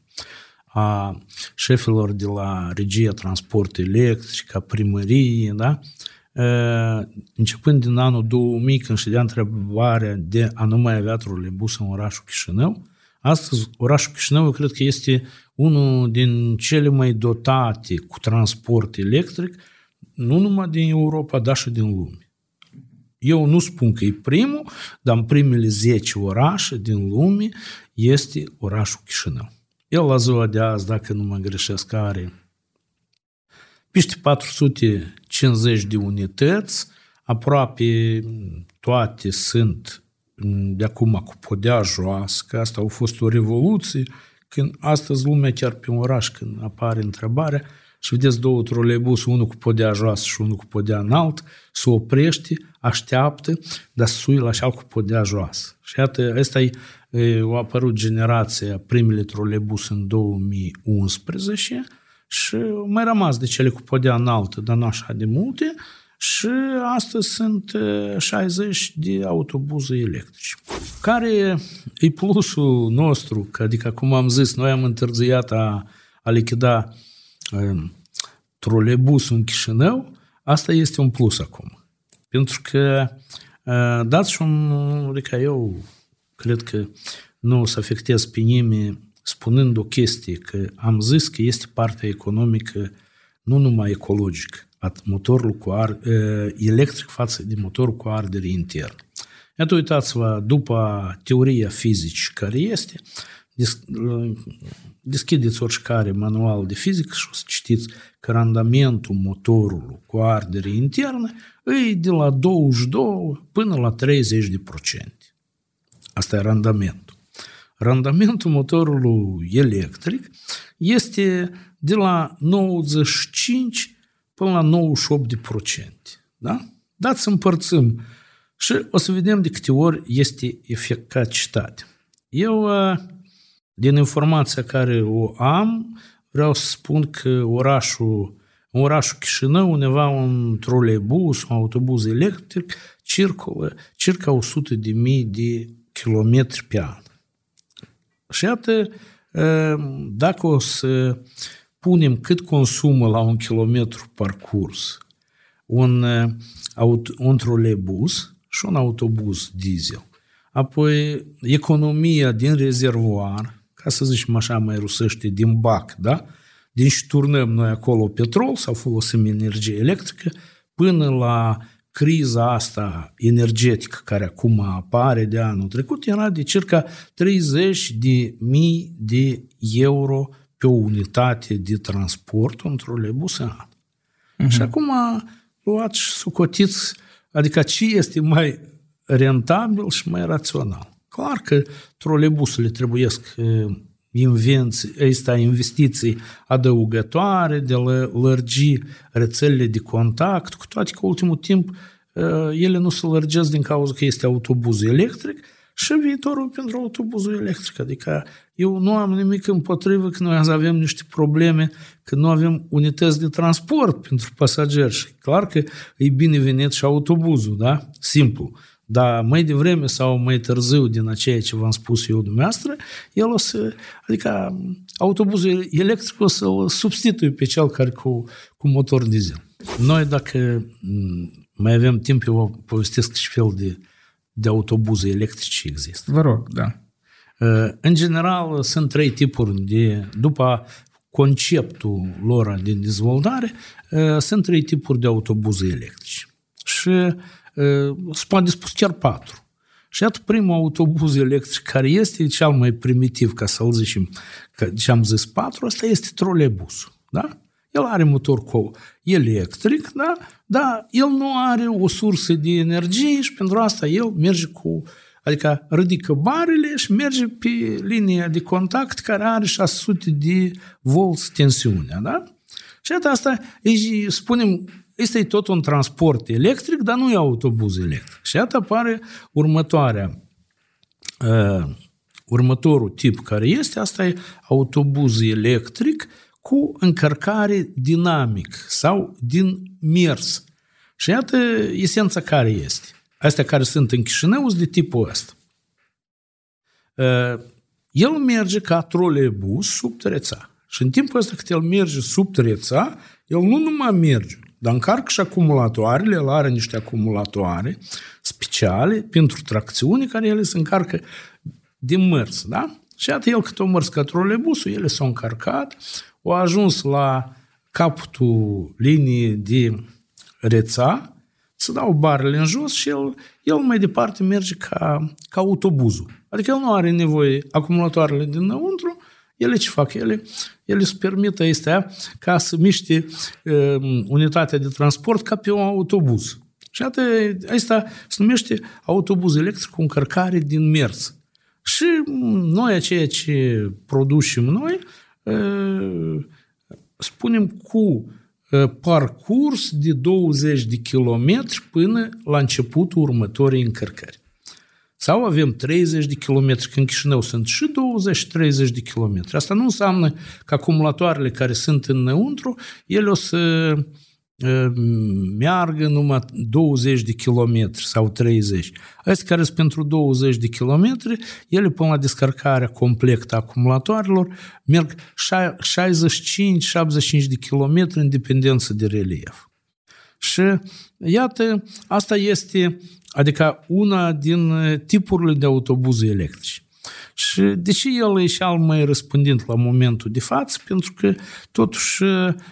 a șefilor de la regia transport electric, a primărie, da? Începând din anul 2000, când și dea întrebarea de a nu mai avea trolebus în orașul Chișinău, astăzi orașul Chișinău eu cred că este unul din cele mai dotate cu transport electric nu numai din Europa, dar și din lume. Eu nu spun că e primul, dar în primele 10 orașe din lume este orașul Chișinău. El la ziua de azi, dacă nu mă greșesc, are peste 450 de unități, aproape toate sunt de acum cu podea joasă, că asta a fost o revoluție, când astăzi lumea chiar pe un oraș, când apare întrebarea, și vedeți două troleibus, unul cu podea joasă și unul cu podea înalt, se oprește, așteaptă, dar sui la așa cu podea joasă. Și iată, asta e, a apărut generația primele troleibus în 2011 și mai rămas de cele cu podea înaltă, dar nu așa de multe, și astăzi sunt 60 de autobuze electrice. Care e plusul nostru? Că, adică, cum am zis, noi am întârziat a, a lichida troleibusul în Chișinău, asta este un plus acum. Pentru că dați și un, adică eu cred că nu o să afectez pe nimeni spunând o chestie, că am zis că este partea economică nu numai ecologică, a motorul cu ar, electric față de motorul cu ardere intern. Iată, uitați-vă, după teoria fizică care este, deschideți oricare manual de fizică și o să citiți că randamentul motorului cu ardere internă e de la 22 până la 30%. Asta e randamentul. Randamentul motorului electric este de la 95 până la 98%. Da? Dați să împărțim și o să vedem de câte ori este eficacitate. Eu din informația care o am, vreau să spun că orașul, în orașul Chișinău, undeva un troleibus, un autobuz electric, circulă circa 100 de mii de kilometri pe an. Și iată, dacă o să punem cât consumă la un kilometru parcurs un, un troleibuz și un autobuz diesel, apoi economia din rezervoar, ca să zicem așa mai rusește, din bac, da? Din și turnăm noi acolo petrol sau folosim energie electrică până la criza asta energetică care acum apare de anul trecut era de circa 30 de mii de euro pe o unitate de transport într-o lebus în an. Uh-huh. Și acum luați și sucotiți, adică ce este mai rentabil și mai rațional. Clar că trolebusele trebuiesc invenții, ăsta investiții adăugătoare, de la lărgi rețelele de contact, cu toate că ultimul timp ele nu se lărgesc din cauza că este autobuz electric și viitorul pentru autobuzul electric. Adică eu nu am nimic împotrivă că noi azi avem niște probleme, că nu avem unități de transport pentru pasageri și clar că e binevenit și autobuzul, da? Simplu. Dar mai devreme sau mai târziu din aceea ce v-am spus eu dumneavoastră, el o să, adică autobuzul electric o să-l substituie pe cel care cu, cu motor diesel. Noi dacă mai avem timp, eu vă povestesc ce fel de, de autobuze electrice există. Vă rog, da. În general, sunt trei tipuri de, după conceptul lor de dezvoltare, sunt trei tipuri de autobuze electrice. Și se poate spus chiar patru. Și iată primul autobuz electric care este cel mai primitiv, ca să-l zicem, că ce am zis patru, ăsta este trolebusul. Da? El are motor cu electric, da? dar el nu are o sursă de energie și pentru asta el merge cu, adică ridică barele și merge pe linia de contact care are 600 de volți tensiunea. Da? Și asta, spunem, este tot un transport electric, dar nu e autobuz electric. Și iată apare următoarea, uh, următorul tip care este, asta e autobuz electric cu încărcare dinamic sau din mers. Și iată esența care este. Astea care sunt în Chișinău sunt de tipul ăsta. Uh, el merge ca troleibus sub treța. Și în timpul ăsta cât el merge sub treța, el nu numai merge, dar încarcă și acumulatoarele, el are niște acumulatoare speciale pentru tracțiune care ele se încarcă din mărs, da? Și iată el cât o mărs ca trolebusul, ele s-au încărcat, au ajuns la capătul liniei de rețea, să dau barele în jos și el, el mai departe merge ca, ca autobuzul. Adică el nu are nevoie acumulatoarele dinăuntru, ele ce fac? Ele, ele îți permită astea ca să miște uh, unitatea de transport ca pe un autobuz. Și atât, asta se numește autobuz electric cu încărcare din mers. Și noi, ceea ce producem noi, uh, spunem cu parcurs de 20 de kilometri până la începutul următorii încărcări. Sau avem 30 de kilometri, că în Chișinău sunt și 20-30 de kilometri. Asta nu înseamnă că acumulatoarele care sunt înăuntru, ele o să meargă numai 20 de kilometri sau 30. Astea care sunt pentru 20 de kilometri, ele până la descărcarea completă a acumulatoarelor merg 65-75 de kilometri în dependență de relief. Și iată, asta este, adică una din tipurile de autobuze electrice. Și de ce el e cel mai răspândit la momentul de față? Pentru că totuși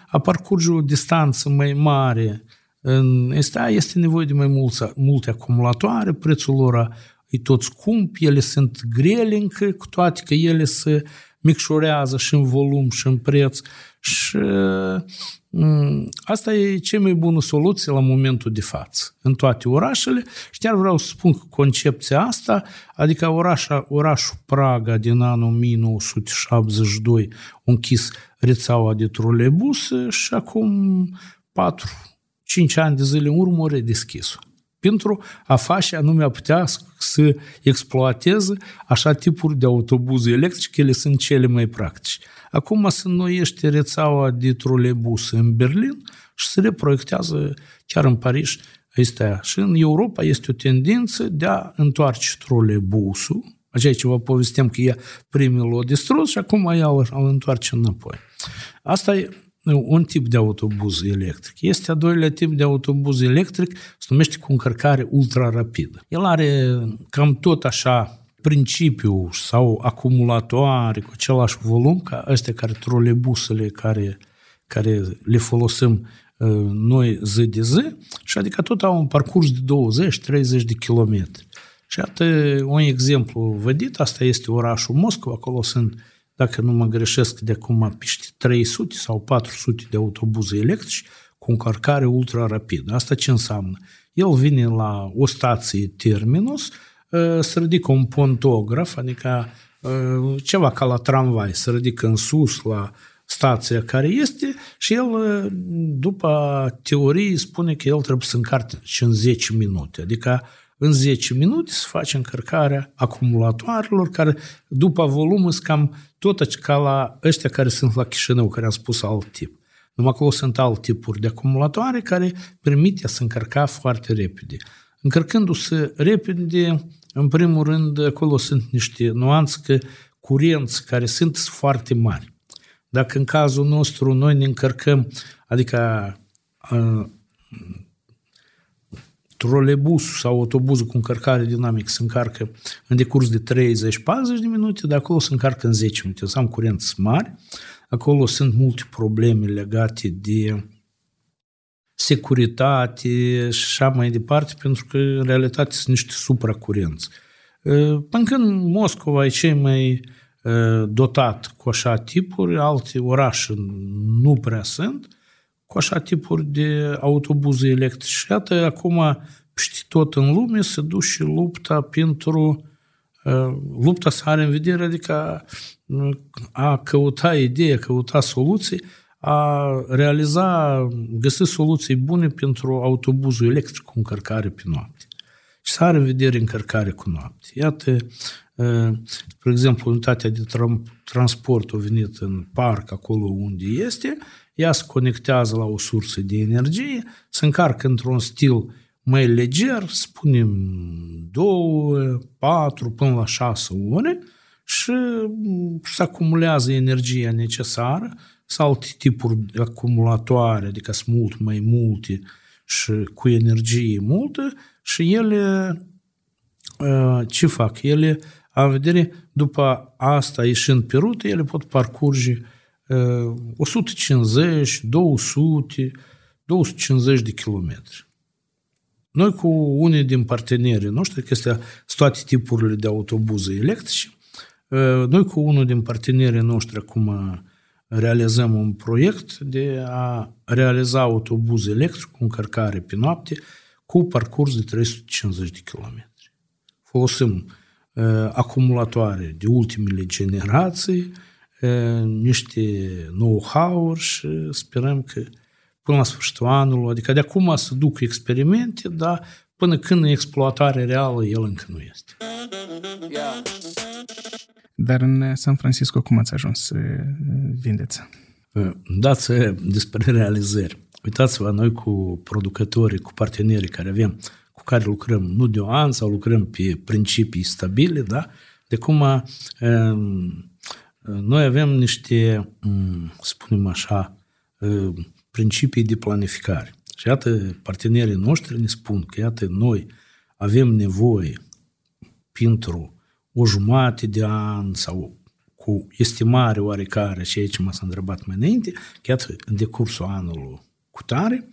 a parcurge o distanță mai mare în este, este nevoie de mai mulți, multe acumulatoare, prețul lor e tot scump, ele sunt grele încă, cu toate că ele se micșorează și în volum și în preț și Mm, asta e cea mai bună soluție la momentul de față, în toate orașele. Și chiar vreau să spun că concepția asta, adică orașa, orașul Praga din anul 1972 a închis rețeaua de trolebuse și acum 4-5 ani de zile în urmă a redeschis-o pentru a face anume a putea să exploateze așa tipuri de autobuze electrice, ele sunt cele mai practice. Acum se înnoiește rețeaua de trolebus în Berlin și se reproiectează chiar în Paris este Și în Europa este o tendință de a întoarce trolebusul, aceea ce vă povestem că ea primul l-a distrus și acum ea îl întoarce înapoi. Asta e un tip de autobuz electric. Este a doilea tip de autobuz electric, se numește cu încărcare ultra-rapidă. El are cam tot așa principiu sau acumulatoare cu același volum ca astea care trolebusele care, care le folosim uh, noi zi de zi și adică tot au un parcurs de 20-30 de kilometri. Și atât un exemplu vădit, asta este orașul Moscova, acolo sunt dacă nu mă greșesc, de acum peste 300 sau 400 de autobuze electrici cu încărcare ultra rapidă. Asta ce înseamnă? El vine la o stație terminus, ă, se ridică un pontograf, adică ă, ceva ca la tramvai, se ridică în sus la stația care este și el, ă, după teorie, spune că el trebuie să încarte și în 10 minute. Adică în 10 minute se face încărcarea acumulatoarelor, care după volum sunt cam tot ca la ăștia care sunt la Chișinău, care am spus alt tip. Numai acolo sunt alt tipuri de acumulatoare care permite să încărca foarte repede. Încărcându-se repede, în primul rând, acolo sunt niște nuanțe că curenți care sunt foarte mari. Dacă în cazul nostru noi ne încărcăm, adică trolebusul sau autobuzul cu încărcare dinamică se încarcă în decurs de 30-40 de minute, de acolo se încarcă în 10 minute. Să am curenți mari, acolo sunt multe probleme legate de securitate și așa mai departe, pentru că în realitate sunt niște supracurenți. Până când Moscova e cei mai dotat cu așa tipuri, alte orașe nu prea sunt, cu așa tipuri de autobuze electrice. Iată, acum peste tot în lume se duce lupta pentru lupta să are în vedere, adică a căuta idei, a căuta soluții, a realiza, găsi soluții bune pentru autobuzul electric cu încărcare pe noapte. Și să are în vedere încărcare cu noapte. Iată, spre exemplu, unitatea de transport a venit în parc, acolo unde este, ea se conectează la o sursă de energie, se încarcă într-un stil mai leger, spunem două, patru, până la șase ore și se acumulează energia necesară sau alte tipuri de acumulatoare, adică sunt mult mai multe și cu energie multă și ele ce fac? Ele, în vedere, după asta, ieșind pe rută, ele pot parcurge 150, 200, 250 de kilometri. Noi cu unii din partenerii noștri, că este toate tipurile de autobuze electrice, noi cu unul din partenerii noștri acum realizăm un proiect de a realiza autobuz electric cu încărcare pe noapte cu parcurs de 350 de km. Folosim uh, acumulatoare de ultimele generații, uh, niște know-how-uri și sperăm că până la sfârșitul anului, adică de acum să duc experimente, dar până când exploatare reală el încă nu este. Yeah. Dar în San Francisco cum ați ajuns să vindeți? Dați despre realizări. Uitați-vă, noi cu producătorii, cu partenerii care avem, cu care lucrăm nu de un an sau lucrăm pe principii stabile, da? De cum noi avem niște, spunem așa, principii de planificare. Și iată, partenerii noștri ne spun că, iată, noi avem nevoie pentru o jumătate de an sau cu estimare oarecare, și aici m-ați întrebat mai înainte, chiar în decursul anului cu tare,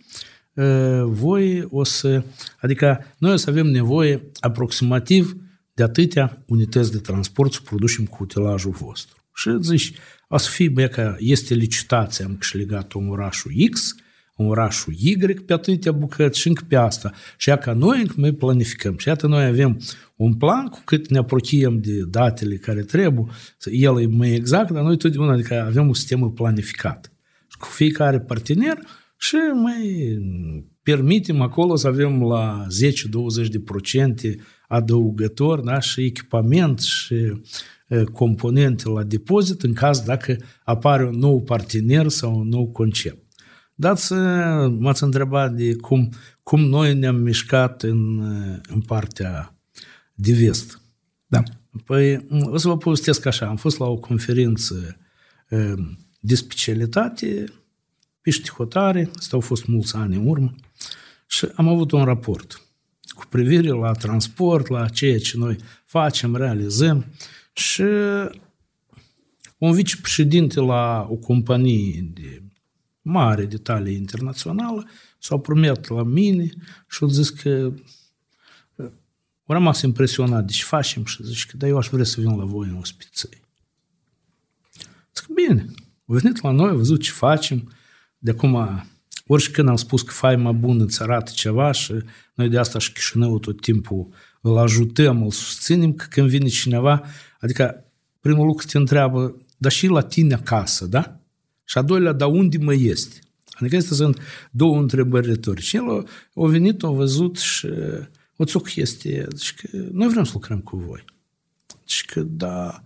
voi o să, adică noi o să avem nevoie aproximativ de atâtea unități de transport să producem cu utilajul vostru. Și zici, o să fie, bă, că este licitație, am câștigat un orașul X, în orașul Y pe atâtea bucăți și încă pe asta. Și ca noi încă noi planificăm. Și iată noi avem un plan cu cât ne apropiem de datele care trebuie, el e mai exact, dar noi totdeauna adică avem un sistem planificat. Și cu fiecare partener și mai permitem acolo să avem la 10-20% adăugători da? și echipament și componente la depozit în caz dacă apare un nou partener sau un nou concept. Dați, m-ați întrebat de cum, cum noi ne-am mișcat în, în partea de vest. Da. Păi, o să vă povestesc așa. Am fost la o conferință de specialitate pe știhotare, asta au fost mulți ani în urmă, și am avut un raport cu privire la transport, la ceea ce noi facem, realizăm și un vicepreședinte la o companie de mare de talie internațională, s-au promet la mine și au zis că au rămas impresionat de ce facem și zice că da, eu aș vrea să vin la voi în ospiței. Zic, bine, au venit la noi, au văzut ce facem, de acum oricând am spus că faima bună îți arată ceva și noi de asta și Chișinău tot timpul îl ajutăm, îl susținem, că când vine cineva, adică primul lucru te întreabă, dar și la tine acasă, da? Și a doilea, dar unde mai este? Adică astea sunt două întrebări retorice. El a, a venit, a văzut și o o chestie, deci că noi vrem să lucrăm cu voi. Deci că da,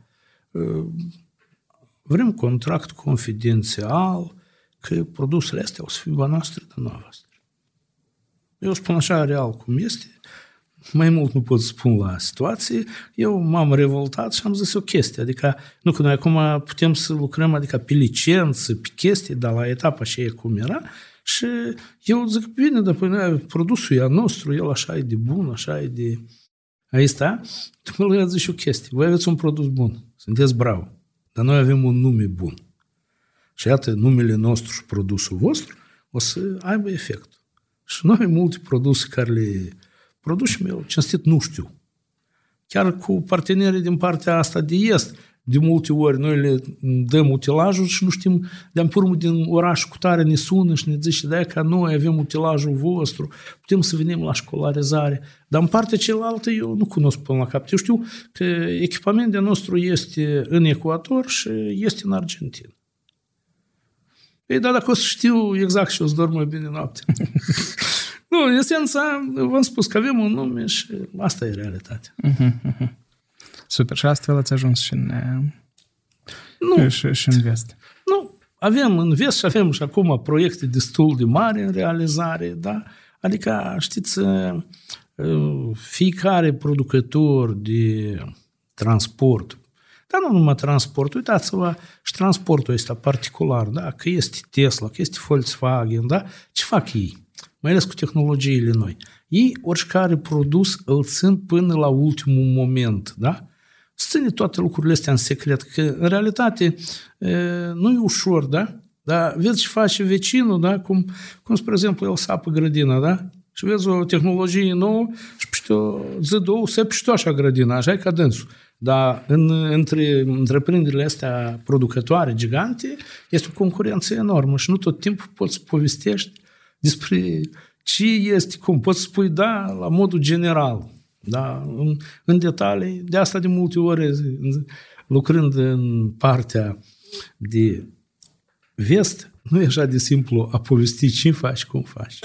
vrem contract confidențial, că produsele astea o să fie noastră, de noastră. Eu spun așa real cum este, mai mult nu pot spun la situație, eu m-am revoltat și am zis o chestie, adică nu că noi acum putem să lucrăm adică pe licență, pe chestii, dar la etapa și cum era, și eu zic, bine, dar până produsul e a nostru, el așa e de bun, așa e de... Aici sta, tu mă zici o chestie, voi aveți un produs bun, sunteți bravo, dar noi avem un nume bun. Și iată, numele nostru și produsul vostru o să aibă efect. Și noi multe produse care le produsem eu, cinstit, nu știu. Chiar cu partenerii din partea asta de est, de multe ori noi le dăm utilajul și nu știm, de-am urmă din oraș cu tare ne sună și ne zice, da, că noi avem utilajul vostru, putem să venim la școlarizare. Dar în partea cealaltă eu nu cunosc până la cap. Eu știu că echipamentul nostru este în Ecuador și este în Argentina. Ei, dar dacă o să știu exact și o să dorm mai bine noapte. <laughs> nu, în esența, v-am spus că avem un nume și asta e realitatea. Uh-huh, uh-huh. Super. Și astfel ați ajuns și în, nu. Și, și în vest. Nu. Avem în vest și avem și acum proiecte destul de mari în realizare, da? Adică, știți, fiecare producător de transport, dar nu numai transport, uitați-vă, și transportul ăsta particular, da? că este Tesla, că este Volkswagen, da? ce fac ei? Mai ales cu tehnologiile noi. Ei, oricare produs, îl țin până la ultimul moment, da? ține toate lucrurile astea în secret, că în realitate nu e ușor, da? Dar vezi ce face vecinul, da? Cum, cum spre exemplu, el sapă grădina, da? Și vezi o tehnologie nouă și peste o zi, două, se piște așa grădina, așa e ca dânsul. Dar în, între întreprinderile astea producătoare, gigante, este o concurență enormă și nu tot timpul poți povestești despre ce este, cum poți spui da la modul general, da, în, în detalii. De asta de multe ori, lucrând în partea de vest, nu e așa de simplu a povesti ce faci, cum faci.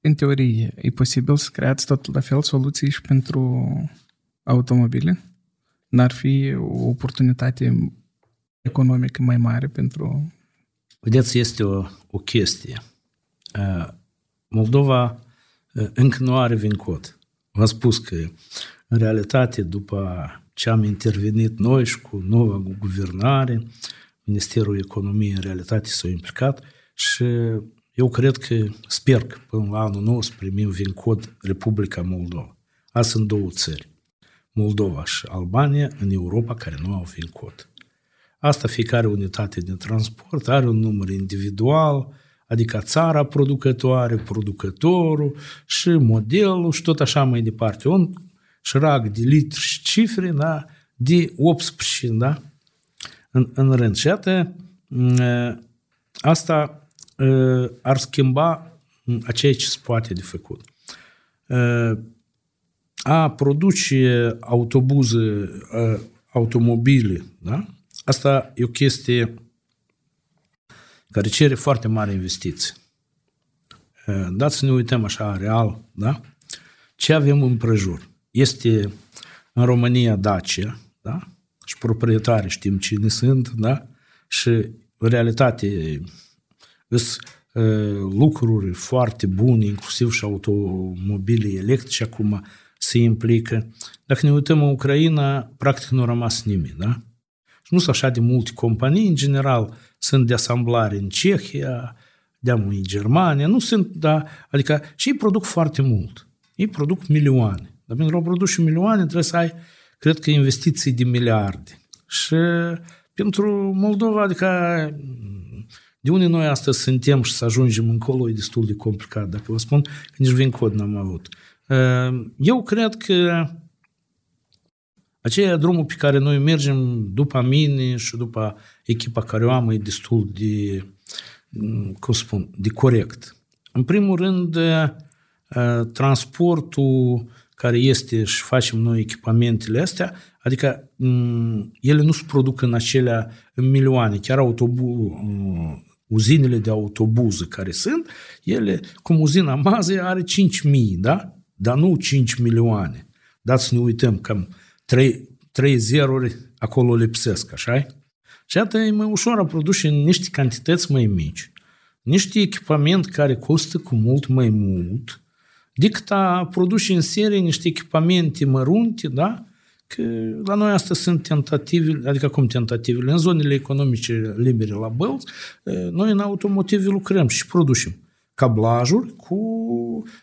În teorie, e posibil să creați tot la fel soluții și pentru automobile? N-ar fi o oportunitate economică mai mare pentru... Vedeți, este o, o chestie. Moldova încă nu are vincot. V-am spus că, în realitate, după ce am intervenit noi și cu noua guvernare, Ministerul Economiei în realitate s-a implicat și eu cred că, sper că până la anul nou să primim vin cod Republica Moldova. Asta sunt două țări. Moldova și Albania în Europa care nu au vin cod. Asta fiecare unitate de transport are un număr individual, adică țara producătoare, producătorul și modelul și tot așa mai departe. Un șrag de litri și cifre, da, de 18, da, în, în rând. Și iată, asta ar schimba ceea ce se poate de făcut. A produce autobuze, automobile, da? Asta e o chestie care cere foarte mare investiții. Dați să ne uităm așa real, da? Ce avem în prejur? Este în România Dacia, da? Și proprietari știm cine sunt, da? Și în realitate sunt lucruri foarte bune, inclusiv și automobile electrice acum se implică. Dacă ne uităm în Ucraina, practic nu a rămas nimeni, da? Și nu sunt așa de multe companii, în general, sunt de asamblare în Cehia, de în Germania, nu sunt, da, adică și ei produc foarte mult. Ei produc milioane. Dar pentru a produce milioane trebuie să ai, cred că, investiții de miliarde. Și pentru Moldova, adică de unde noi astăzi suntem și să ajungem încolo e destul de complicat. Dacă vă spun că nici vin cod n-am avut. Eu cred că aceea drumul pe care noi mergem după mine și după echipa care o am e destul de, cum spun, de corect. În primul rând, transportul care este și facem noi echipamentele astea, adică ele nu se produc în acelea în milioane, chiar autobu, uzinele de autobuze care sunt, ele, cum uzina Mază are 5.000, da? Dar nu 5 milioane. Dați să ne uităm, cam trei, trei zeruri acolo lipsesc, așa Și atât e mai ușor a produce în niște cantități mai mici, niște echipament care costă cu mult mai mult, decât a produce în serie niște echipamente mărunte, da? Că la noi asta sunt tentative, adică cum tentative, în zonele economice libere la Bălți, noi în automotive lucrăm și producem cablajuri cu,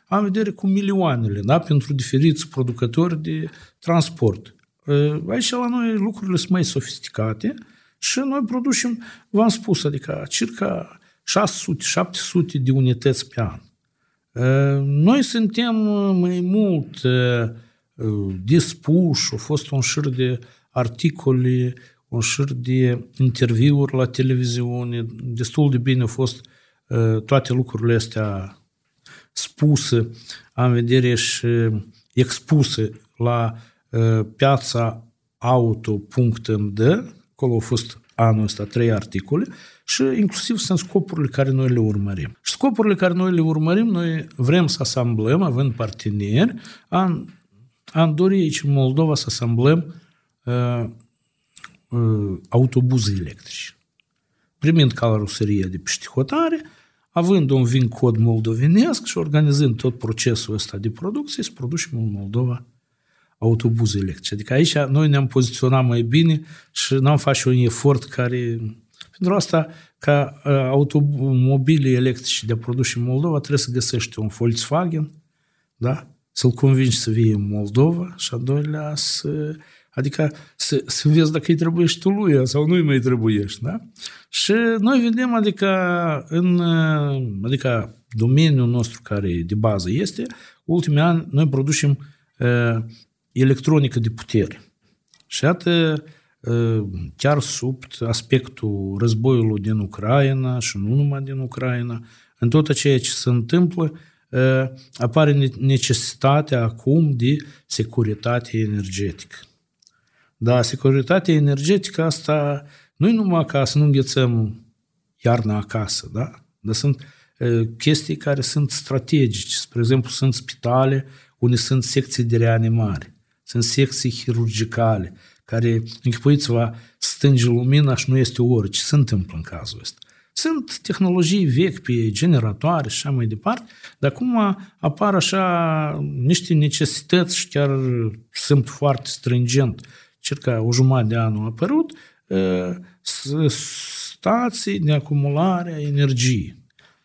am vedere, cu milioanele, da? pentru diferiți producători de transport. Aici la noi lucrurile sunt mai sofisticate și noi producem, v-am spus, adică circa 600-700 de unități pe an. Noi suntem mai mult dispuși, a fost un șir de articole, un șir de interviuri la televiziune, destul de bine au fost toate lucrurile astea spuse, am vedere și expuse la piața auto.md, acolo au fost anul ăsta trei articole și inclusiv sunt scopurile care noi le urmărim. Și scopurile care noi le urmărim, noi vrem să asamblăm, având parteneri, am, am dori aici în Moldova să asamblăm uh, uh, autobuze electrice. Primind caroseria de piștihotare, având un vin cod moldovenesc și organizând tot procesul ăsta de producție, să producem în Moldova autobuze electrice. Adică aici noi ne-am poziționat mai bine și n-am face un efort care... Pentru asta, ca automobile electrice de produs în Moldova, trebuie să găsești un Volkswagen, da? să-l convingi să vie în Moldova și a doilea să Adică să, să vezi dacă îi trebuie tu lui sau nu îi mai trebuiești, da? Și noi vedem, adică în adică domeniul nostru care de bază este, ultimii ani noi producem uh, electronică de putere. Și iată, uh, chiar sub aspectul războiului din Ucraina și nu numai din Ucraina, în tot ceea ce se întâmplă, uh, apare necesitatea acum de securitate energetică. Da, securitatea energetică asta nu-i numai ca să nu înghețăm iarna acasă, da? Dar sunt chestii care sunt strategice. Spre exemplu, sunt spitale unde sunt secții de reanimare, sunt secții chirurgicale, care, închipuiți-vă, stânge lumina și nu este oră. Ce se întâmplă în cazul ăsta? Sunt tehnologii vechi pe generatoare și așa mai departe, dar acum apar așa niște necesități și chiar sunt foarte stringent circa o jumătate de an au apărut, stații de acumulare a energiei.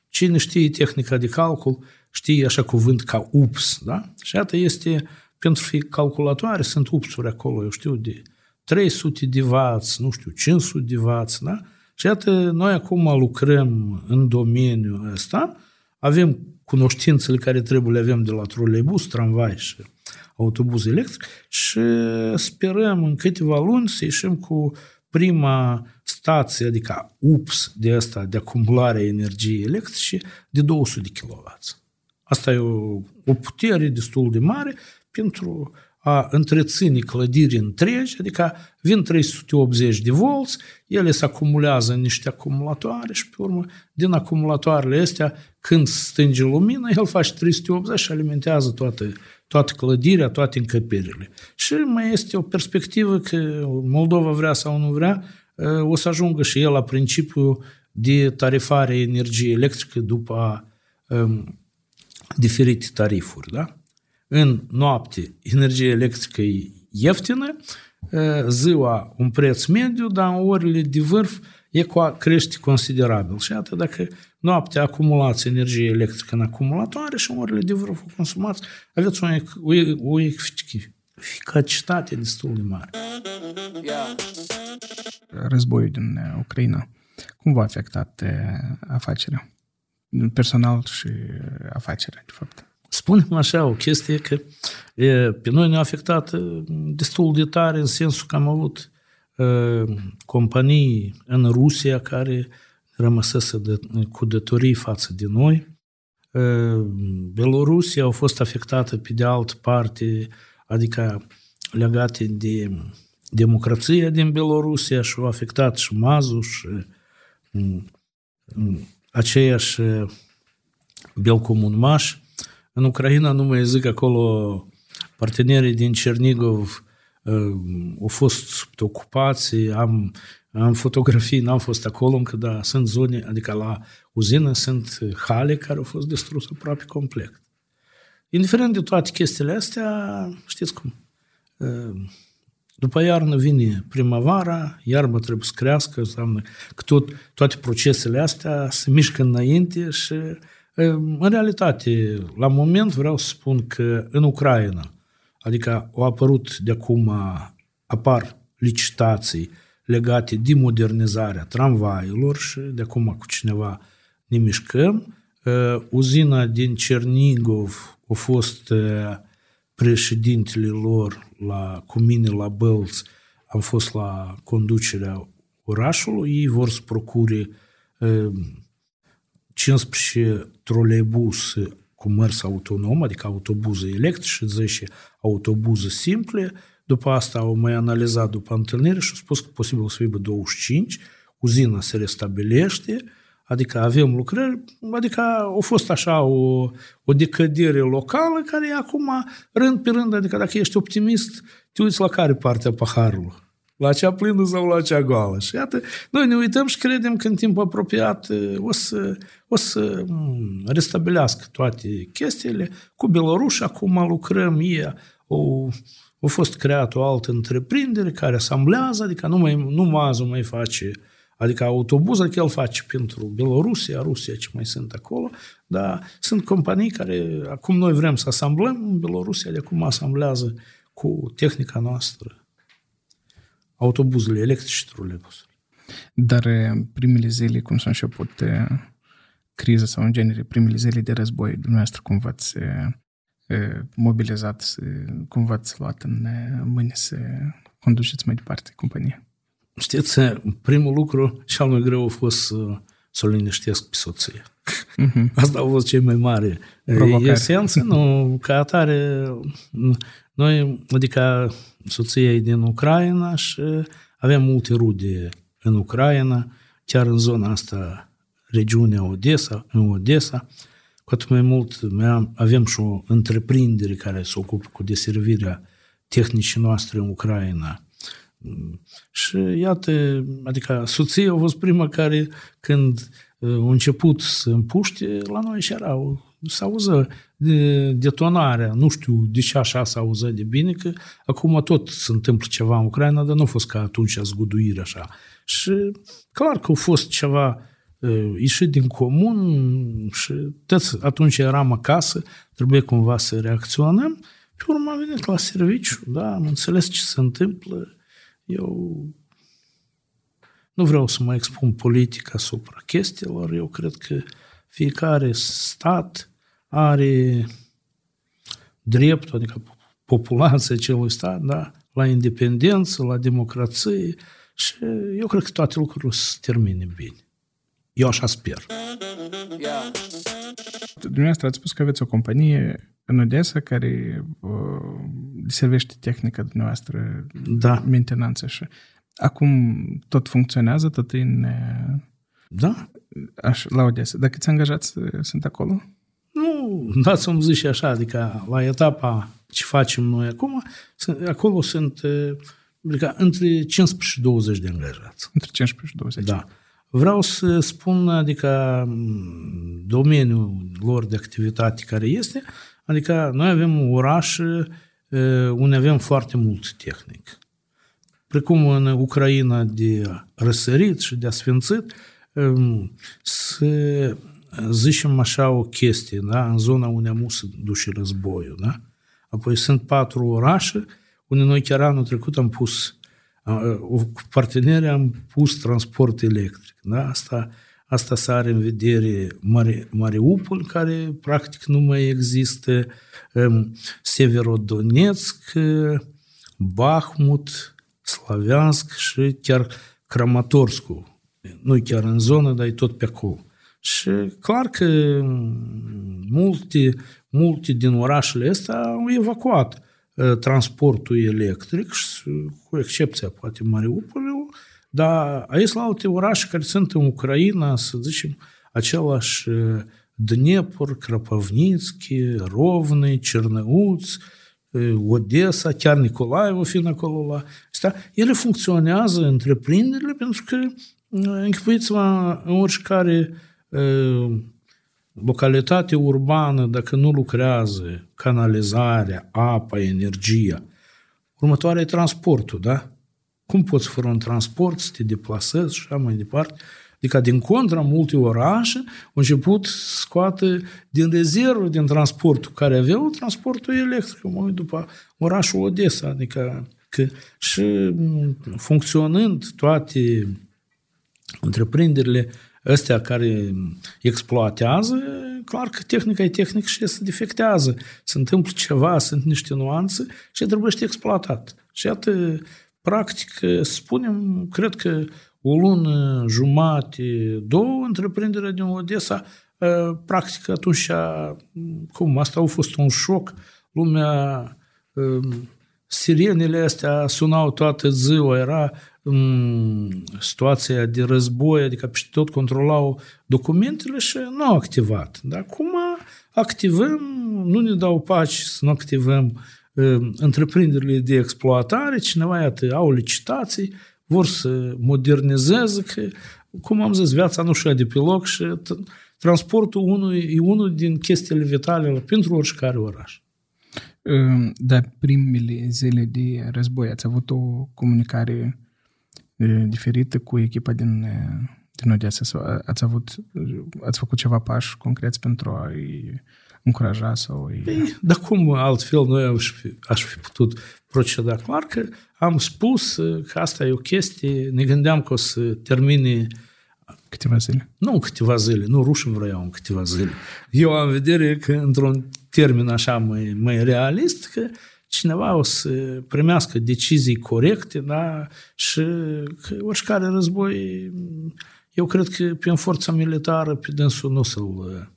Cine știe tehnica de calcul, știe așa cuvânt ca UPS, da? Și iată este, pentru fi calculatoare, sunt UPS-uri acolo, eu știu, de 300 de W, nu știu, 500 de W, da? Și iată, noi acum lucrăm în domeniul ăsta, avem cunoștințele care trebuie le avem de la troleibus, tramvai și autobuz electric și sperăm în câteva luni să ieșim cu prima stație, adică UPS de asta, de acumulare a energiei electrice, de 200 de kW. Asta e o, o putere destul de mare pentru a întreține clădiri întregi, adică vin 380 de volți, ele se acumulează în niște acumulatoare și pe urmă din acumulatoarele astea, când stânge lumină, el face 380 și alimentează toată, toată clădirea, toate încăperile. Și mai este o perspectivă că Moldova vrea sau nu vrea, o să ajungă și el la principiul de tarifare energiei electrică după um, diferite tarifuri. Da? În noapte, energie electrică e ieftină, ziua un preț mediu, dar în orele de vârf e crește considerabil. Și atât dacă noaptea acumulați energie electrică în acumulatoare și în orele de vârf o consumați, aveți o, o, o eficacitate destul de mare. Războiul din Ucraina, cum v-a afectat afacerea? Personal și afacerea, de fapt. Spunem așa, o chestie că e, pe noi ne-a afectat destul de tare în sensul că am avut e, companii în Rusia care rămăsese de, cu datorii față de noi. E, Belorusia au fost afectată pe de altă parte, adică legate de democrația din Belorusia și au afectat și mazul și aceiași belcomunmași în Ucraina nu mai zic acolo partenerii din Cernigov au fost sub ocupație, am, am fotografii, n-am fost acolo încă, dar sunt zone, adică la uzină sunt hale care au fost distruse aproape complet. Indiferent de toate chestiile astea, știți cum, după iarnă vine primăvara, iarba trebuie să crească, înseamnă că tot, toate procesele astea se mișcă înainte și în realitate, la moment vreau să spun că în Ucraina, adică au apărut de acum, apar licitații legate de modernizarea tramvailor și de acum cu cineva ne mișcăm. Uzina din Cernigov a fost președintele lor la, cu mine la Bălți, am fost la conducerea orașului, ei vor să procure 15 troleibuse cu mers autonom, adică autobuze electrice, 10 autobuze simple. După asta au mai analizat după întâlnire și au spus că posibil să fie 25, uzina se restabilește, adică avem lucrări, adică a fost așa o, o decădere locală care e acum rând pe rând, adică dacă ești optimist, te uiți la care parte a paharului la cea plină sau la cea goală. Și iată, noi ne uităm și credem că în timp apropiat o să, o să restabilească toate chestiile. Cu Belarus acum lucrăm, e o, a fost creat o altă întreprindere care asamblează, adică nu, mai, nu Mazu mai face Adică autobuz, adică el face pentru Belorusia, Rusia, ce mai sunt acolo, dar sunt companii care, acum noi vrem să asamblăm în Belorusia, de acum asamblează cu tehnica noastră autobuzele electrice și trolebusuri. Dar primele zile, cum s-a început criza sau în genere primele zile de război, dumneavoastră cum v-ați mobilizat, cum v-ați luat în mâine să conduceți mai departe compania? Știți, primul lucru, cel mai greu a fost să, să o liniștesc pe soție. Uh-huh. <laughs> Asta a fost cea mai mare Provocare. esență, nu, ca atare, noi, adică soția e din Ucraina și avem multe rude în Ucraina, chiar în zona asta, regiunea Odessa, în Odessa, cu atât mai mult avem și o întreprindere care se ocupă cu deservirea tehnicii noastre în Ucraina. Și iată, adică soția a fost prima care, când a început să împuște, la noi și erau s auză de detonarea, nu știu de ce așa s auză de bine, că acum tot se întâmplă ceva în Ucraina, dar nu a fost ca atunci zguduire așa. Și clar că a fost ceva ieșit din comun și toți atunci eram acasă, trebuie cumva să reacționăm. Pe urmă am venit la serviciu, da, am înțeles ce se întâmplă. Eu nu vreau să mă expun politica asupra chestiilor, eu cred că fiecare stat are dreptul, adică populația celui stat, da, la independență, la democrație și eu cred că toate lucrurile se termine bine. Eu așa sper. Yeah. Dumneavoastră ați spus că aveți o companie în Odessa care uh, servește tehnica dumneavoastră, da. mentenanță și acum tot funcționează, tot în... Da. Aș, la Odessa. Dar câți angajați sunt acolo? Nu, dați să-mi zici așa, adică la etapa ce facem noi acum, acolo sunt adică, între 15 și 20 de angajați. Între 15 și 20. Da. Vreau să spun, adică, domeniul lor de activitate care este, adică noi avem un oraș unde avem foarte mult tehnic. Precum în Ucraina de răsărit și de asfințit, se zicem așa o chestie, da? în zona unde am să duce războiul. Da? Apoi sunt patru orașe unde noi chiar anul trecut am pus, cu parteneri am pus transport electric. Da? Asta, asta să are în vedere Mare, Mariupol, care practic nu mai există, Severodonetsk, Bahmut, Slaviansk și chiar Kramatorskul. Nu chiar în zonă, dar e tot pe acolo. Și clar că multe, multe din orașele astea au evacuat transportul electric, cu excepția poate Mariupolul, dar aici la alte orașe care sunt în Ucraina, să zicem, același Dnepr, Krapovnitski, Rovny, Cernăuț, Odessa, chiar Nicolaev fiind acolo la asta, ele funcționează, întreprinderile, pentru că închipuiți-vă în oricare localitate urbană, dacă nu lucrează canalizarea, apa, energia, următoarea e transportul, da? Cum poți fără un transport să te deplasezi și așa mai departe? Adică, din contra, multe orașe au început să scoate din rezervă din transportul care aveau transportul electric. Mă uit după orașul Odessa, adică că și funcționând toate întreprinderile ăstea care exploatează, clar că tehnica e tehnică și se defectează. Se întâmplă ceva, sunt niște nuanțe și trebuie să exploatat. Și iată, practic, spunem, cred că o lună, jumate, două, întreprinderea din Odessa, practic atunci, cum, asta a fost un șoc, lumea sirenele astea sunau toată ziua, era în situația de război, adică peste tot controlau documentele și nu au activat. Dar acum activăm, nu ne dau paci să nu activăm uh, întreprinderile de exploatare, cineva, iată, au licitații, vor să modernizeze, că, cum am zis, viața nu și de pe loc și transportul unul, e unul din chestiile vitale pentru oricare oraș. Dar primele zile de război ați avut o comunicare diferită cu echipa din, din Odessa? Sau ați, avut, ați făcut ceva pași concreți pentru a încuraja sau îi... Păi, dar cum altfel noi aș fi, aș fi putut proceda? Clar că am spus că asta e o chestie, ne gândeam că o să termine câteva zile. Nu în câteva zile, nu rușii vreau în câteva zile. Eu am vedere că într-un termen așa mai, mai realist, că cineva o să primească decizii corecte, da? Și că oricare război, eu cred că prin forța militară, pe dânsul nu să-l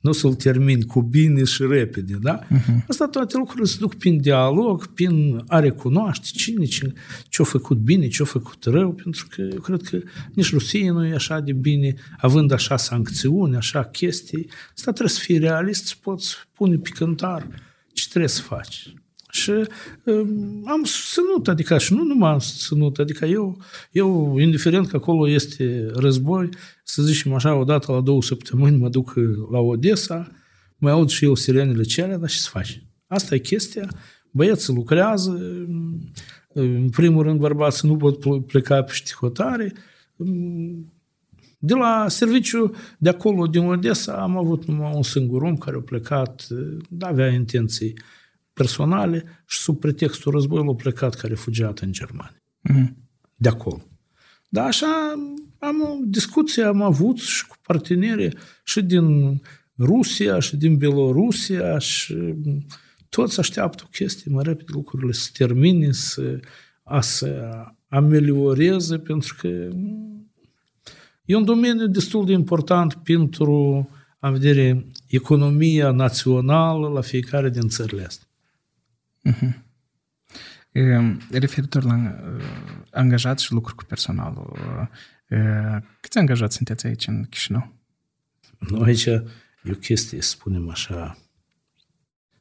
nu să-l termin cu bine și repede, da? Uh-huh. Asta toate lucrurile se duc prin dialog, prin a recunoaște cine, ce, ce-a făcut bine, ce-a făcut rău, pentru că eu cred că nici Rusia nu e așa de bine, având așa sancțiuni, așa chestii. Asta trebuie să fii realist, să poți pune pe cântar ce trebuie să faci. Și um, am susținut, adică și nu numai am susținut, adică eu, eu, indiferent că acolo este război, să zicem așa, odată la două săptămâni mă duc la Odessa, mai aud și eu sirenele cele, dar și să faci? Asta e chestia, băieții lucrează, în primul rând bărbații nu pot pleca pe știhotare, de la serviciu de acolo, din Odessa, am avut numai un singur om care a plecat, avea intenții personale și sub pretextul războiului a plecat ca refugiat în Germania. Mm-hmm. De acolo. Dar așa am o discuție, am avut și cu parteneri și din Rusia și din Belorusia și toți așteaptă o chestie mai repede lucrurile să termine, să, a să amelioreze, pentru că e un domeniu destul de important pentru a vedere economia națională la fiecare din țările astea. Uh-huh. Referitor la uh, angajați și lucruri cu personalul, uh, câți angajați sunteți aici în Chișinău? Nu, aici e o chestie, să spunem așa,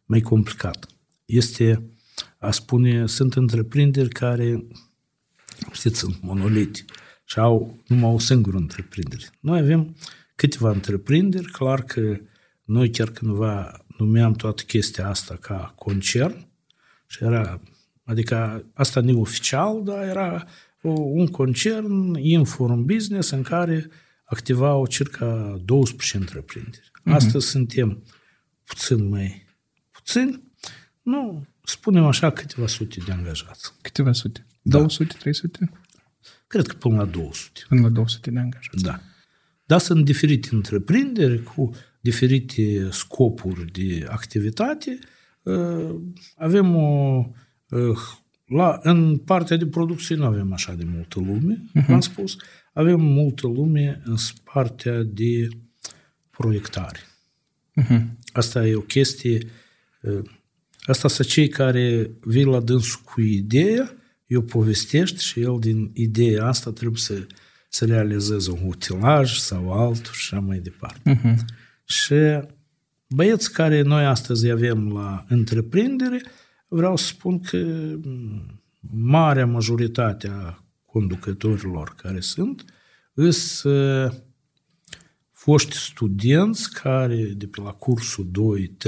mai complicat. Este, a spune, sunt întreprinderi care, știți, sunt monoliti și au numai o singură întreprindere. Noi avem câteva întreprinderi, clar că noi chiar cândva numeam toată chestia asta ca concern, și era, adică asta neoficial, dar era un concern, Inform Business, în care activau circa 12 întreprinderi. Mm-hmm. Astăzi suntem puțin mai puțin, nu, spunem așa, câteva sute de angajați. Câteva sute? 200, da. 300? Cred că până la 200. Până la 200 de angajați. Da. Dar sunt diferite întreprinderi cu diferite scopuri de activitate Ă, avem o... Ă, la, în partea de producție nu avem așa de multă lume, uh-huh. am spus. Avem multă lume în partea de proiectare. Uh-huh. Asta e o chestie... Ă, asta sunt cei care vin la dânsul cu ideea, eu povestești și el din ideea asta trebuie să, să realizeze un utilaj sau altul și așa mai departe. Uh-huh. Și Băieți care noi astăzi avem la întreprindere, vreau să spun că mm, marea majoritate a conducătorilor care sunt, sunt foști studenți care de pe la cursul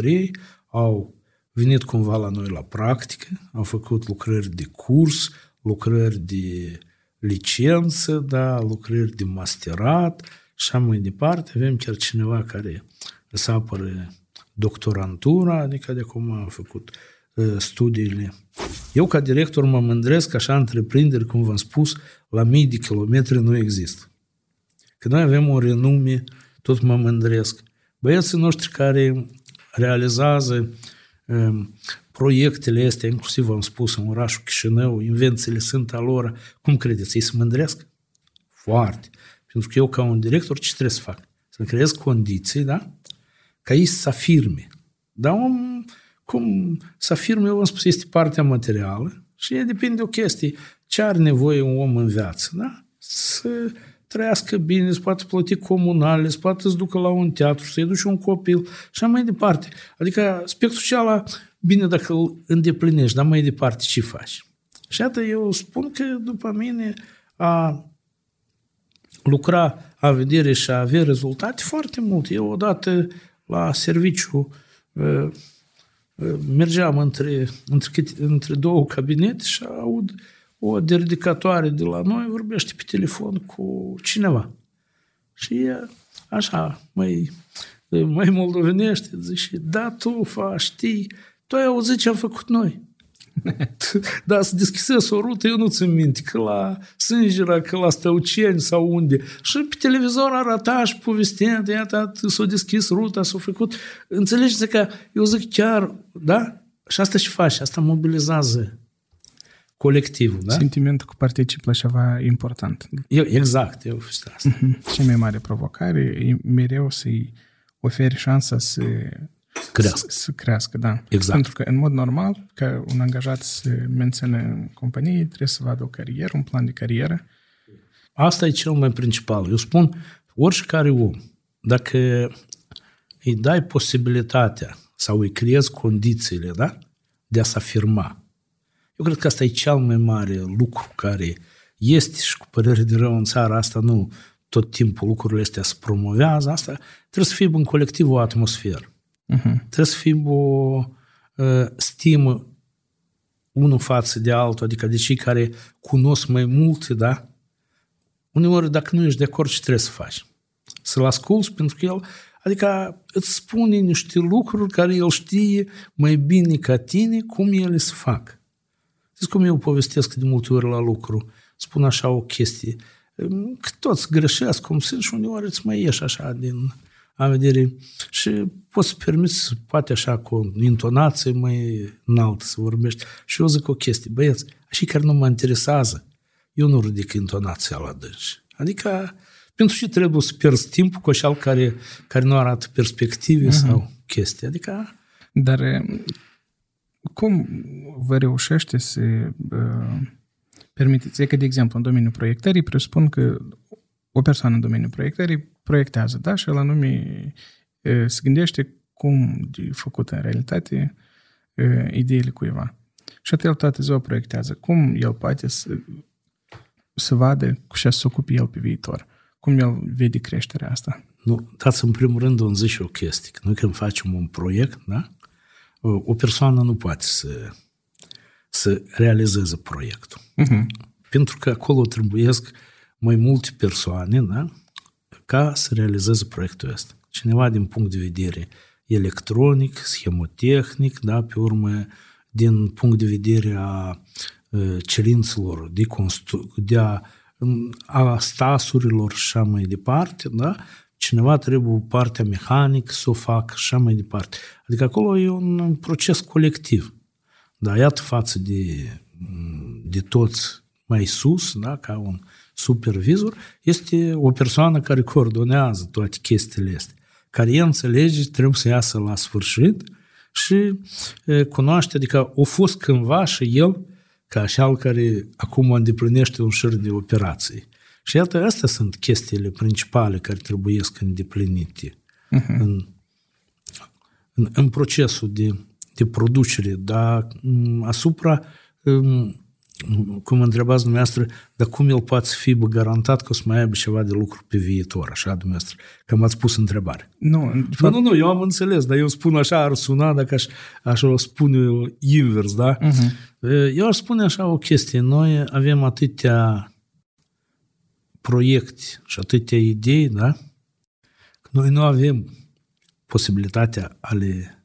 2-3 au venit cumva la noi la practică, au făcut lucrări de curs, lucrări de licență, da, lucrări de masterat și așa mai departe. Avem chiar cineva care să apără doctorantura, adică de cum am făcut uh, studiile. Eu, ca director, mă mândresc că așa întreprinderi, cum v-am spus, la mii de kilometri nu există. Că noi avem o renume, tot mă mândresc. Băieții noștri care realizează um, proiectele astea, inclusiv am spus în orașul Chișinău, invențiile sunt a lor, cum credeți, ei se mândresc? Foarte. Pentru că eu, ca un director, ce trebuie să fac? Să creez condiții, da? Ca ei să afirme. Dar om, cum să afirme, eu v-am spus, este partea materială și e depinde de o chestie. Ce are nevoie un om în viață, da? Să trăiască bine, să poată plăti comunale, să poată să ducă la un teatru, să-i duci un copil și mai departe. Adică aspectul social, bine dacă îl îndeplinești, dar mai departe ce faci? Și atât eu spun că după mine a lucra, a vedere și a avea rezultate foarte mult. Eu odată la serviciu ă, ă, mergeam între, între, între două cabinete și aud o dedicatoare de la noi vorbește pe telefon cu cineva. Și e așa, mai mai moldovenește, zice, da, tu faci, știi, tu ai auzit ce am făcut noi. <laughs> da, să deschisese o rută, eu nu țin minte, că la Sângera, că la Stăuceni sau unde. Și pe televizor arăta și povestea, iată, s-a deschis ruta, s-a făcut. Înțelegeți că eu zic chiar, da? Și asta și face, asta mobilizează colectivul, da? Sentimentul că particip la ceva important. Eu, exact, eu asta. Uh-huh. <laughs> Cea mai mare provocare e mereu să-i oferi șansa să crească. Să, să crească, da. Exact. Pentru că, în mod normal, ca un angajat să mențină în companie, trebuie să vadă o carieră, un plan de carieră. Asta e cel mai principal. Eu spun, oricare om, dacă îi dai posibilitatea sau îi creezi condițiile, da? De a se afirma. Eu cred că asta e cel mai mare lucru care este și cu părere de rău în țara asta nu tot timpul lucrurile astea se promovează, asta trebuie să fie în colectiv o atmosferă. Uh-huh. Trebuie să fie o uh, stimă unul față de altul, adică de cei care cunosc mai multe, da? Uneori, dacă nu ești de acord, ce trebuie să faci? Să-l asculți, pentru că el, adică îți spune niște lucruri care el știe mai bine ca tine cum ele se fac. Știți cum eu povestesc de multe ori la lucru? Spun așa o chestie. Că toți greșesc cum sunt și uneori îți mai ieși așa din a vedere și poți să permiți, poate așa, cu o intonație mai înaltă să vorbești. Și eu zic o chestie, băieți, așa care nu mă interesează, eu nu ridic intonația la dânsi. Adică, pentru ce trebuie să pierzi timpul cu așa care, care nu arată perspective uh-huh. sau chestii. Adică... Dar cum vă reușește să uh, permiteți? E că, de exemplu, în domeniul proiectării, presupun că o persoană în domeniul proiectării proiectează, da? Și el anume uh, se gândește cum de făcut în realitate uh, ideile cuiva. Și atât el toată ziua proiectează. Cum el poate să, să vadă cu ce să se ocupe el pe viitor? Cum el vede creșterea asta? Nu, dați în primul rând un zici o chestie. Că noi când facem un proiect, da? o persoană nu poate să, să realizeze proiectul. Uh-huh. Pentru că acolo trebuiesc mai multe persoane da? Ca să realizeze proiectul ăsta. Cineva din punct de vedere electronic, schemotehnic, da? pe urmă din punct de vedere a cerințelor de, constru- de a, a stasurilor și așa mai departe, da? cineva trebuie partea mecanică să o facă și așa mai departe. Adică acolo e un proces colectiv. Dar iată față de, de toți mai sus, da, ca un supervizor, este o persoană care coordonează toate chestiile astea, care el înțelege, trebuie să iasă la sfârșit și e, cunoaște, adică a fost cândva și el ca așa care acum îndeplinește un șir de operații. Și iată, astea sunt chestiile principale care trebuie să îndeplinite uh-huh. în, în, în procesul de, de producere, dar asupra, cum întrebați dumneavoastră, dar cum el poate fi garantat că o să mai aibă ceva de lucru pe viitor, așa, dumneavoastră, că m-ați pus întrebare. Nu, fapt... nu, nu, eu am înțeles, dar eu spun așa, ar suna dacă aș, aș o spune invers, da? Uh-huh. Eu aș spune așa o chestie, noi avem atâtea proiecte și atâtea idei, da? Că noi nu avem posibilitatea a le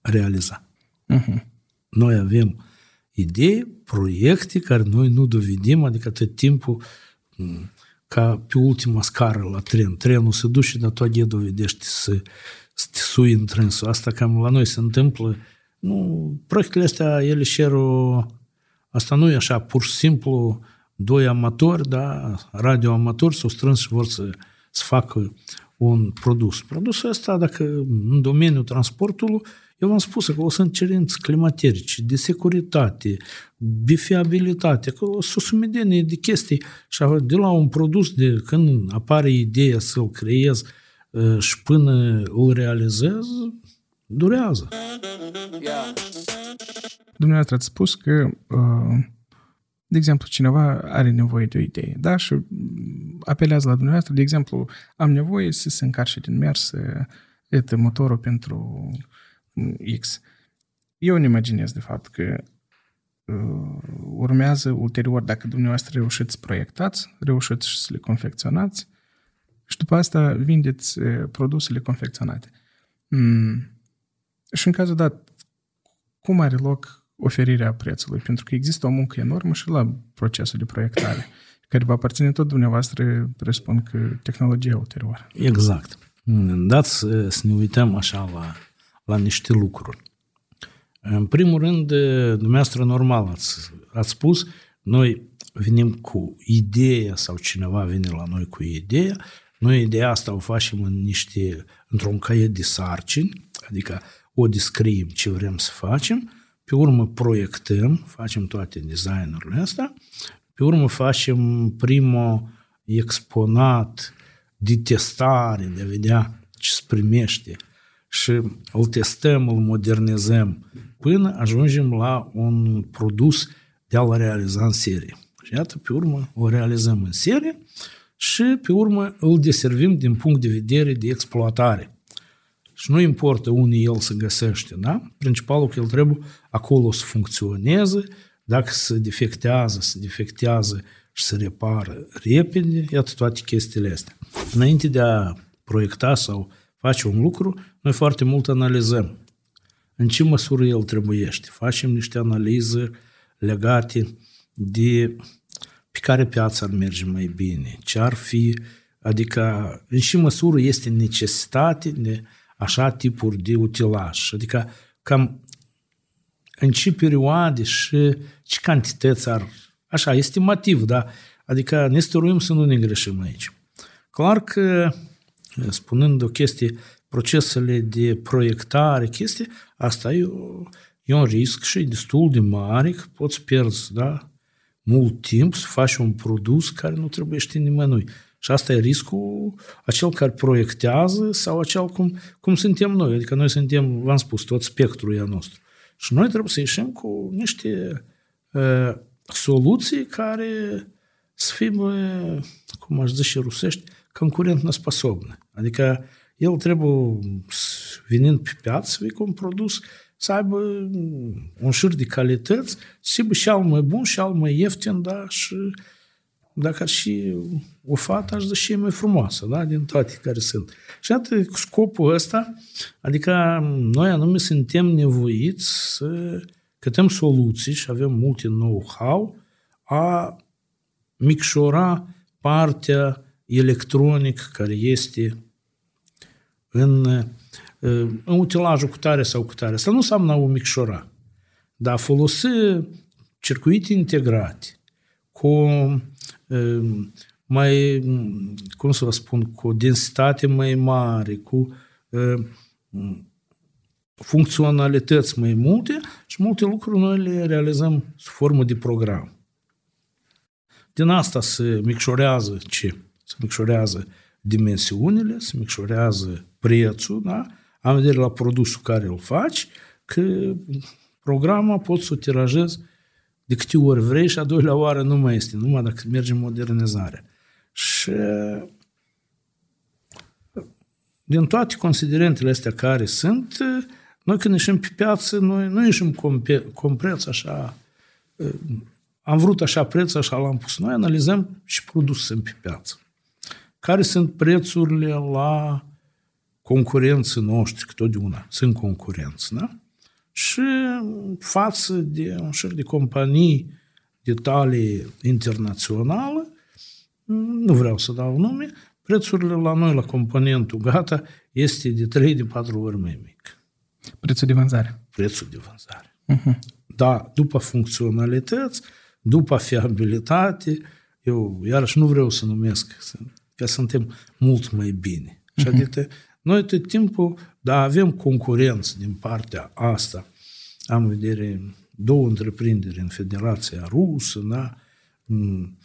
realiza. Uh-huh. Noi avem idei, proiecte care noi nu dovedim, adică tot timpul ca pe ultima scară la tren. Trenul se duce, dar tu de dovedești să, să te sui în trânsul. Asta cam la noi se întâmplă. Nu, proiectele astea, ele cer o... Asta nu e așa, pur și simplu doi amatori, da, radioamatori s-au strâns și vor să, să facă un produs. Produsul ăsta, dacă în domeniul transportului, eu v-am spus că o sunt cerințe climaterice, de securitate, de fiabilitate, că o să sumedenie de chestii și de la un produs, de când apare ideea să-l creez ă, și până îl realizez, durează. Dumneavoastră ați spus că uh, de exemplu, cineva are nevoie de o idee, da? Și apelează la dumneavoastră, de exemplu, am nevoie să se încarce din mers et motorul pentru X. Eu îmi imaginez, de fapt, că uh, urmează ulterior, dacă dumneavoastră reușiți să proiectați, reușiți să le confecționați și după după asta vindeți produsele confecționate. Mm. Și în cazul dat, cum are loc oferirea prețului? Pentru că există o muncă enormă și la procesul de proiectare, care va aparține tot dumneavoastră, presupun că tehnologia ulterioară. Exact. Dați să ne uităm așa la, la niște lucruri. În primul rând, dumneavoastră normal ați, ați spus, noi venim cu ideea sau cineva vine la noi cu ideea, noi ideea asta o facem în niște, într-un caiet de sarcini, adică o descriem ce vrem să facem, pe urmă proiectăm, facem toate designurile astea, pe urmă facem primul exponat de testare, de a vedea ce se primește și îl testăm, îl modernizăm până ajungem la un produs de a-l realiza în serie. Și iată, pe urmă, o realizăm în serie și pe urmă îl deservim din punct de vedere de exploatare. Și nu importă unde el se găsește, da? Principalul că el trebuie acolo să funcționeze, dacă se defectează, se defectează și se repară repede, iată toate chestiile astea. Înainte de a proiecta sau face un lucru, noi foarte mult analizăm în ce măsură el trebuiește. Facem niște analize legate de pe care piața ar merge mai bine, ce ar fi, adică în ce măsură este necesitate de așa tipuri de utilaj, adică cam în ce perioade și ce cantități ar, așa, estimativ, da? Adică ne stăruim să nu ne greșim aici. Clar că, spunând o chestie, procesele de proiectare, chestii, asta e, o, e un risc și e destul de mare, că poți pierzi, da? mult timp să faci un produs care nu trebuie ști nimănui. Și asta e riscul acel care proiectează sau acel cum, cum suntem noi. Adică noi suntem, v-am spus, tot spectrul e nostru. Și noi trebuie să ieșim cu niște uh, soluții care să fie, uh, cum aș zice rusești, concurent nespăsobne. Adică el trebuie, venind pe piață, cu un produs să aibă un șir de calități, să aibă și al mai bun și al mai ieftin, da, și dacă ar și o fată, aș zice și mai frumoasă, da, din toate care sunt. Și atât cu scopul ăsta, adică noi anume suntem nevoiți să cătăm soluții și avem multe know-how a micșora partea electronic care este în în utilajul cu tare sau cu tare. Asta nu înseamnă a o micșora, dar a folosi circuite integrate cu mai, cum să vă spun, cu densitate mai mare, cu funcționalități mai multe și multe lucruri noi le realizăm sub formă de program. Din asta se micșorează ce? Se micșorează dimensiunile, se micșorează prețul, da? am vedere la produsul care îl faci, că programa poți să o tirajezi de câte ori vrei și a doilea oară nu mai este, numai dacă merge în modernizare. Și din toate considerentele astea care sunt, noi când ieșim pe piață, noi nu ieșim cu preț așa, am vrut așa preț, așa l-am pus. Noi analizăm și produs sunt pe piață. Care sunt prețurile la concurenții noștri, că totdeauna sunt concurenți, da? Și față de un șir de companii de talie internațională, nu vreau să dau nume, prețurile la noi, la componentul gata, este de 3 de 4 ori mai mic. Prețul de vânzare. Prețul de vânzare. Uh-huh. Da, după funcționalități, după fiabilitate, eu iarăși nu vreau să numesc, că suntem mult mai bine. Uh-huh. Și adică noi tot timpul, da, avem concurență din partea asta. Am în vedere două întreprinderi în Federația Rusă, da? Mm.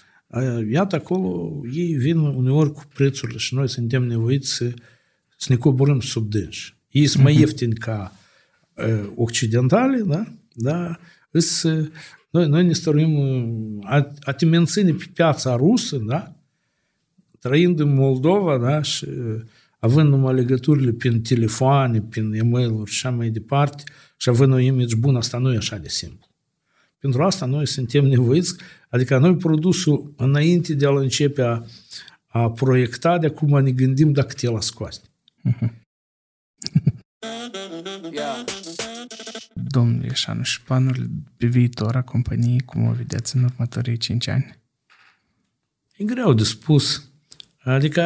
Iată acolo, ei vin uneori cu prețurile și noi suntem nevoiți să, să ne coborâm sub dânși. Ei sunt mai mhm. ieftini ca uh, occidentale, da? Da? Îs, noi, noi ne stăruim a, a te menține pe piața rusă, da? Trăind în Moldova, da? Și uh, având numai legăturile prin telefoane, prin e-mail-uri și așa mai departe, și având o image bună, asta nu e așa de simplu. Pentru asta noi suntem nevoiți, adică noi produsul, înainte de a-l începe a, a proiecta, de acum ne gândim dacă te la scoate. <laughs> Domnul Ieșanu, și planurile pe viitor a companiei, cum o vedeți în următorii 5 ani? E greu de spus. Adică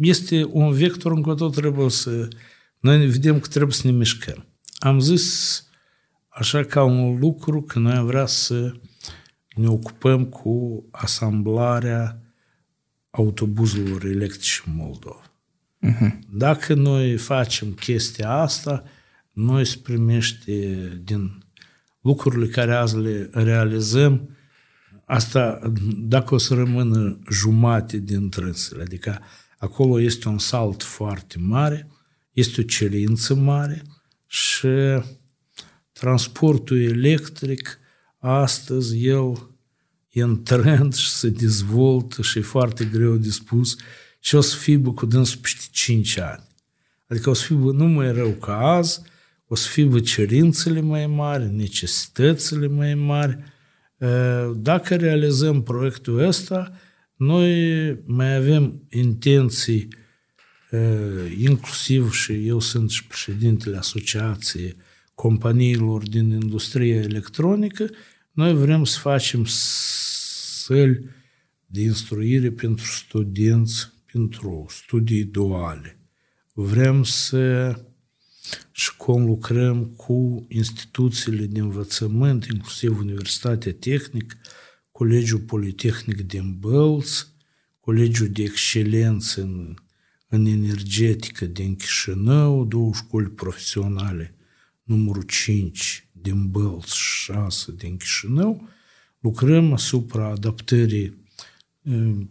este un vector în care tot trebuie să... Noi vedem că trebuie să ne mișcăm. Am zis așa ca un lucru că noi am vrea să ne ocupăm cu asamblarea autobuzelor electrice în Moldova. Uh-huh. Dacă noi facem chestia asta, noi se primește din lucrurile care azi le realizăm, asta dacă o să rămână jumate din trânsele, adică acolo este un salt foarte mare, este o cerință mare și transportul electric astăzi el e în trend și se dezvoltă și e foarte greu de spus și o să fie cu dânsul peste 5 ani. Adică o să fie nu mai rău ca azi, o să fie cerințele mai mari, necesitățile mai mari. Dacă realizăm proiectul ăsta, noi mai avem intenții, inclusiv și eu sunt și președintele Asociației Companiilor din Industria Electronică, noi vrem să facem săli de instruire pentru studenți, pentru studii duale. Vrem să și conlucrăm cu instituțiile de învățământ, inclusiv Universitatea Tehnică, Colegiul Politehnic din Bălți, Colegiul de Excelență în, în Energetică din Chișinău, două școli profesionale, numărul 5 din Bălți și 6 din Chișinău, lucrăm asupra adaptării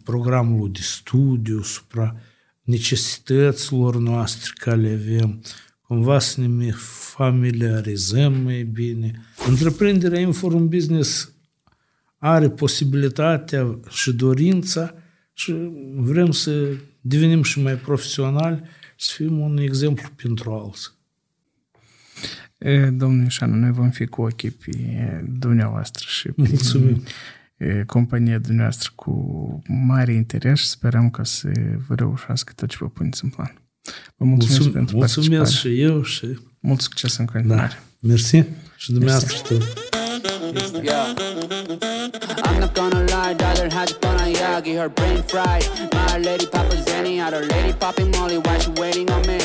programului de studiu, asupra necesităților noastre care le avem, cumva să ne familiarizăm mai bine. Întreprinderea Inform Business are posibilitatea și dorința și vrem să devenim și mai profesionali și să fim un exemplu pentru alții. Domnul Ișanu, noi vom fi cu ochii pe dumneavoastră și pe Mulțumim. compania dumneavoastră cu mare interes și sperăm că să vă reușească tot ce vă puneți în plan. Mulțumesc, mulțumesc și eu și... Mulțumesc în continuare. Da. Mersi și dumneavoastră. Yeah. I'm not gonna lie, 다들 하도 뻔한 이야기 Her brain fried, my lady papa zenny Out her lady popping molly, why she waiting on me?